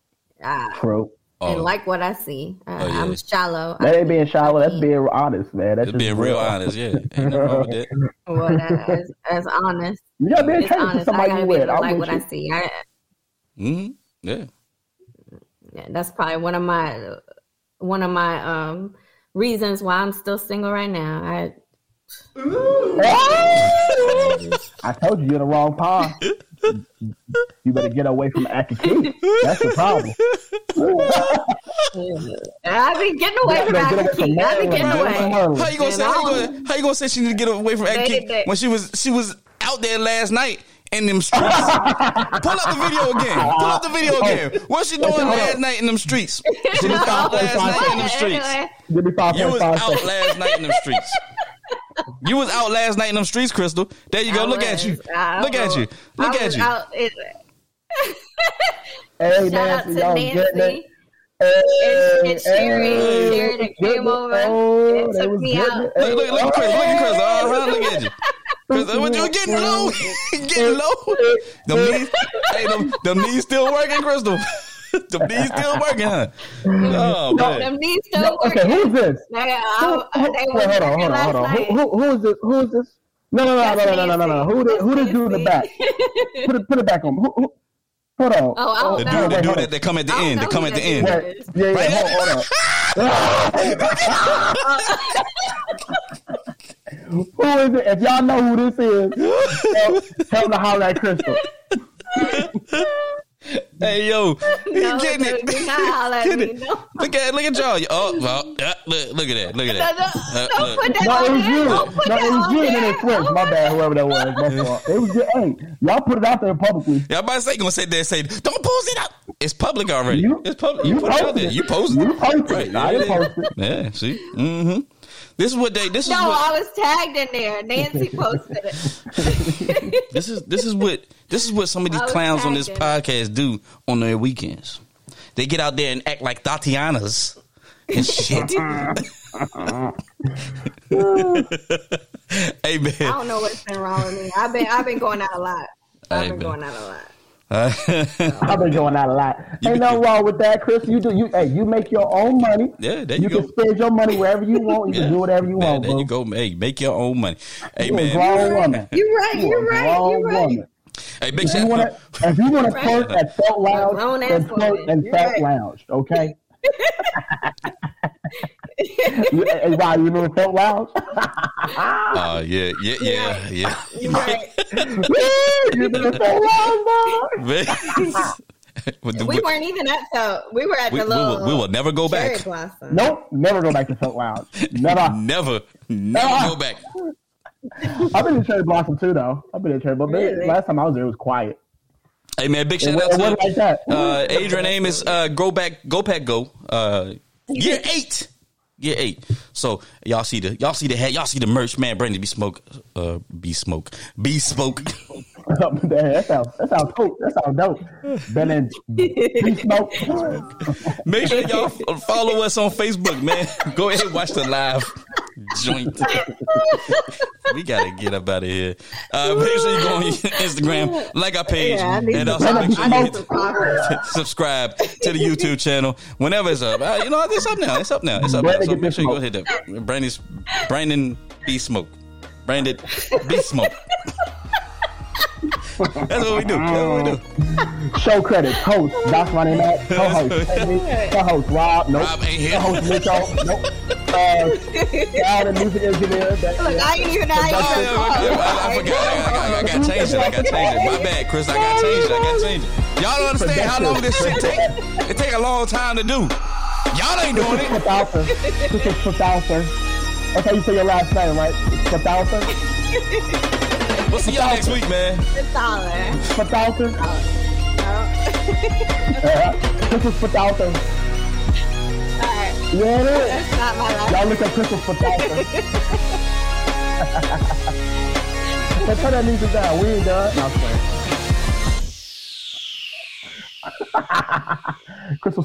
[SPEAKER 7] uh,
[SPEAKER 2] True.
[SPEAKER 6] Oh.
[SPEAKER 7] and like what I see. Uh,
[SPEAKER 6] Oh, yeah.
[SPEAKER 7] I'm shallow.
[SPEAKER 2] That ain't being shallow. That's being honest, man. That's
[SPEAKER 6] Just
[SPEAKER 2] just
[SPEAKER 6] being real honest, yeah. Ain't wrong with that.
[SPEAKER 7] what I, as, as honest.
[SPEAKER 2] You gotta be
[SPEAKER 7] It's
[SPEAKER 2] attentive to
[SPEAKER 7] honest. I
[SPEAKER 2] somebody
[SPEAKER 7] gotta
[SPEAKER 2] you
[SPEAKER 7] be
[SPEAKER 2] with.
[SPEAKER 7] able to
[SPEAKER 2] I'm
[SPEAKER 7] like
[SPEAKER 2] with
[SPEAKER 7] what
[SPEAKER 2] you.
[SPEAKER 7] I see. I,
[SPEAKER 6] hmm Yeah.
[SPEAKER 7] Yeah, that's probably one of my one of my um reasons why I'm still single right now. I
[SPEAKER 2] I told you you're the wrong paw. You better get away from Aki That's the problem.
[SPEAKER 7] I've been getting away from
[SPEAKER 2] Get away
[SPEAKER 7] that.
[SPEAKER 2] from
[SPEAKER 7] I've been getting away.
[SPEAKER 6] How you gonna say how you gonna, how you gonna say she need to get away from Ed
[SPEAKER 7] They-
[SPEAKER 6] King
[SPEAKER 7] they-
[SPEAKER 6] when she was she was out there last night in them streets? Pull up the video again. Pull up the video again. What's she doing
[SPEAKER 2] hold
[SPEAKER 6] last night in them streets? She was out last night in them streets.
[SPEAKER 7] Anyway,
[SPEAKER 2] Give me five
[SPEAKER 6] You was out last night in them streets. You was out last night in them streets, Crystal. There you go. Look at you. Look at you. Look at you.
[SPEAKER 7] out- it-
[SPEAKER 2] Hey,
[SPEAKER 7] Shout out to
[SPEAKER 2] y'all?
[SPEAKER 7] Nancy.
[SPEAKER 2] Hey,
[SPEAKER 7] And- and Sherry.
[SPEAKER 2] hey,
[SPEAKER 7] Sherry came over
[SPEAKER 2] Oh,
[SPEAKER 7] and took me out.
[SPEAKER 6] Look, look, look at Chris. Look at Chris.
[SPEAKER 2] Hey,
[SPEAKER 6] Uh-huh. Look at you. Chris, what you getting low? getting low? The knees, hey, them, them knees still working, Crystal. the knees still working, huh? Oh, man.
[SPEAKER 7] Them knees
[SPEAKER 2] No,
[SPEAKER 7] still
[SPEAKER 2] okay, who's this?
[SPEAKER 7] They,
[SPEAKER 2] Who,
[SPEAKER 7] I,
[SPEAKER 2] who,
[SPEAKER 7] they
[SPEAKER 2] wait,
[SPEAKER 7] was
[SPEAKER 2] hold on, hold on,
[SPEAKER 7] last
[SPEAKER 2] hold on. Who,
[SPEAKER 7] night.
[SPEAKER 2] who, who is this? Who is this? No, no, no,
[SPEAKER 7] That's
[SPEAKER 2] no, no, no, no, no, no. Who, the, who this
[SPEAKER 7] That's
[SPEAKER 2] dude in the back? Put it, put it back on. Who, who, hold on.
[SPEAKER 7] Oh, I don't
[SPEAKER 6] The
[SPEAKER 7] know.
[SPEAKER 6] dude, the dude that they come at the end. They come at the end.
[SPEAKER 7] dude
[SPEAKER 2] Wait, yeah, yeah, hold, hold on. who is it? If y'all know who this is, tell, tell them to holler at Crystal.
[SPEAKER 6] Hey, yo. You
[SPEAKER 7] No,
[SPEAKER 6] getting
[SPEAKER 7] do-
[SPEAKER 6] it.
[SPEAKER 7] do not holler at
[SPEAKER 6] Get
[SPEAKER 7] me,
[SPEAKER 6] it.
[SPEAKER 7] no.
[SPEAKER 6] Look at look at y'all. Oh, well, yeah, look, look at that. Look at
[SPEAKER 7] No,
[SPEAKER 6] that.
[SPEAKER 7] no,
[SPEAKER 6] Uh,
[SPEAKER 7] don't
[SPEAKER 6] look.
[SPEAKER 7] put that
[SPEAKER 2] No, it was
[SPEAKER 7] there.
[SPEAKER 2] you.
[SPEAKER 7] Don't
[SPEAKER 2] No,
[SPEAKER 7] put
[SPEAKER 2] it
[SPEAKER 7] that
[SPEAKER 2] was you and
[SPEAKER 7] there.
[SPEAKER 2] it switched.
[SPEAKER 7] Oh
[SPEAKER 2] My
[SPEAKER 7] my
[SPEAKER 2] bad, whoever that was. That's all. It was good. Hey, y'all put it out there publicly.
[SPEAKER 6] Y'all about to say gonna sit there and say, "Don't post it up." It's public already.
[SPEAKER 2] You-
[SPEAKER 6] it's public. You,
[SPEAKER 2] you
[SPEAKER 6] put it out there.
[SPEAKER 2] it.
[SPEAKER 6] You posted.
[SPEAKER 2] You posted
[SPEAKER 6] Right.
[SPEAKER 2] it. I
[SPEAKER 6] Yeah,
[SPEAKER 2] didn't post it.
[SPEAKER 6] Yeah. See. Mm-hmm. This is what they. This is
[SPEAKER 7] No. I was tagged in there. Nancy posted it.
[SPEAKER 6] This is this is what this is what some of these clowns on this podcast do on their weekends. They get out there and act like Tatianas and shit. hey
[SPEAKER 7] I don't know what's been wrong with me. I've been I've been going out a lot. I've
[SPEAKER 6] Hey,
[SPEAKER 7] been
[SPEAKER 6] man.
[SPEAKER 7] going out a lot.
[SPEAKER 2] I've been doing that a lot.
[SPEAKER 6] You
[SPEAKER 2] Ain't
[SPEAKER 6] be-
[SPEAKER 2] nothing wrong with that, Chris. You do you hey, you make your own money.
[SPEAKER 6] Yeah, there you
[SPEAKER 2] can
[SPEAKER 6] go.
[SPEAKER 2] spend your money wherever you want. You
[SPEAKER 6] Yeah.
[SPEAKER 2] can do whatever you
[SPEAKER 6] Man,
[SPEAKER 2] want,
[SPEAKER 6] there
[SPEAKER 2] bro.
[SPEAKER 6] you go. Hey, make your own money. Hey
[SPEAKER 2] You a
[SPEAKER 6] man,
[SPEAKER 2] grown woman.
[SPEAKER 7] You're right.
[SPEAKER 2] You
[SPEAKER 7] You're
[SPEAKER 2] a
[SPEAKER 7] right. You're right.
[SPEAKER 2] woman.
[SPEAKER 6] hey, big
[SPEAKER 2] If you
[SPEAKER 6] shout
[SPEAKER 2] want to, if you want to
[SPEAKER 7] Right.
[SPEAKER 2] twerk at Felt Lounge, then twerk
[SPEAKER 7] woman.
[SPEAKER 2] and
[SPEAKER 7] You're right.
[SPEAKER 2] Lounge, okay? You- why you remember Felt Lounge?
[SPEAKER 6] Uh, yeah, yeah, yeah, yeah.
[SPEAKER 7] You're right.
[SPEAKER 2] you remember Felt Lounge, bro?
[SPEAKER 6] The-
[SPEAKER 7] We weren't even at the. We were at
[SPEAKER 6] we,
[SPEAKER 7] the
[SPEAKER 6] we will, we will never go
[SPEAKER 7] cherry
[SPEAKER 6] back.
[SPEAKER 7] blossom.
[SPEAKER 2] Nope, never go back to Felt Lounge. Never.
[SPEAKER 6] Never, never
[SPEAKER 2] Ah.
[SPEAKER 6] go back.
[SPEAKER 2] I've been in Cherry Blossom too, though. I've been in Cherry, but
[SPEAKER 7] Really?
[SPEAKER 2] last time I was there, it was quiet.
[SPEAKER 6] Hey man, big shout
[SPEAKER 2] wa-
[SPEAKER 6] out
[SPEAKER 2] it wasn't
[SPEAKER 6] to
[SPEAKER 2] like that.
[SPEAKER 6] uh, Adrian Amos. Uh, go back, go pack, go. Uh, year eight, year eight. So y'all see the y'all see the hat, y'all see the merch, man. Brandon be smoke, uh, be smoke, be smoke.
[SPEAKER 2] that sounds that sounds cool. That sounds dope. Been in Smoke.
[SPEAKER 6] Make sure y'all follow us on Facebook, man. Go ahead, and watch the live. joint. we gotta get up out of here. Uh, make sure you go on Instagram, like our page,
[SPEAKER 7] Yeah, I need
[SPEAKER 6] and also make sure you hit, subscribe to the YouTube channel whenever it's up. Uh, you know, it's up now. It's up now. It's up now. So make
[SPEAKER 2] this
[SPEAKER 6] sure you go hit that. Brandon's Brandon B Smoke. Brandon B Smoke. That's what we do. That's what we do.
[SPEAKER 2] Show credits. Host. That's my name. Matt. Co-host. Co-host. Rob. Nope.
[SPEAKER 6] Rob ain't here.
[SPEAKER 2] Co-host Mitchell. Nope. Uh, sound and music engineer. That,
[SPEAKER 7] Look, I ain't even know how you said
[SPEAKER 6] yeah, yeah, yeah, I, I forgot. I, I, I got changed it. I gotta changed it. My bad, Chris. I gotta changed it. I gotta changed it. Y'all don't understand how long this shit take. It take a long time to do. Y'all ain't doing it.
[SPEAKER 2] Fathalsa. This is Fathalsa. That's how you say your last name, right? Fathalsa.
[SPEAKER 6] We'll see y'all next week, man.
[SPEAKER 7] It's dollar.
[SPEAKER 2] Fathalsa. Uh, this is Fathalsa. Yeah, it is.
[SPEAKER 7] that's not my last
[SPEAKER 2] Y'all look at Crystal Fathalsa. so turn that music down. We ain't done. No, I'm. Crystal.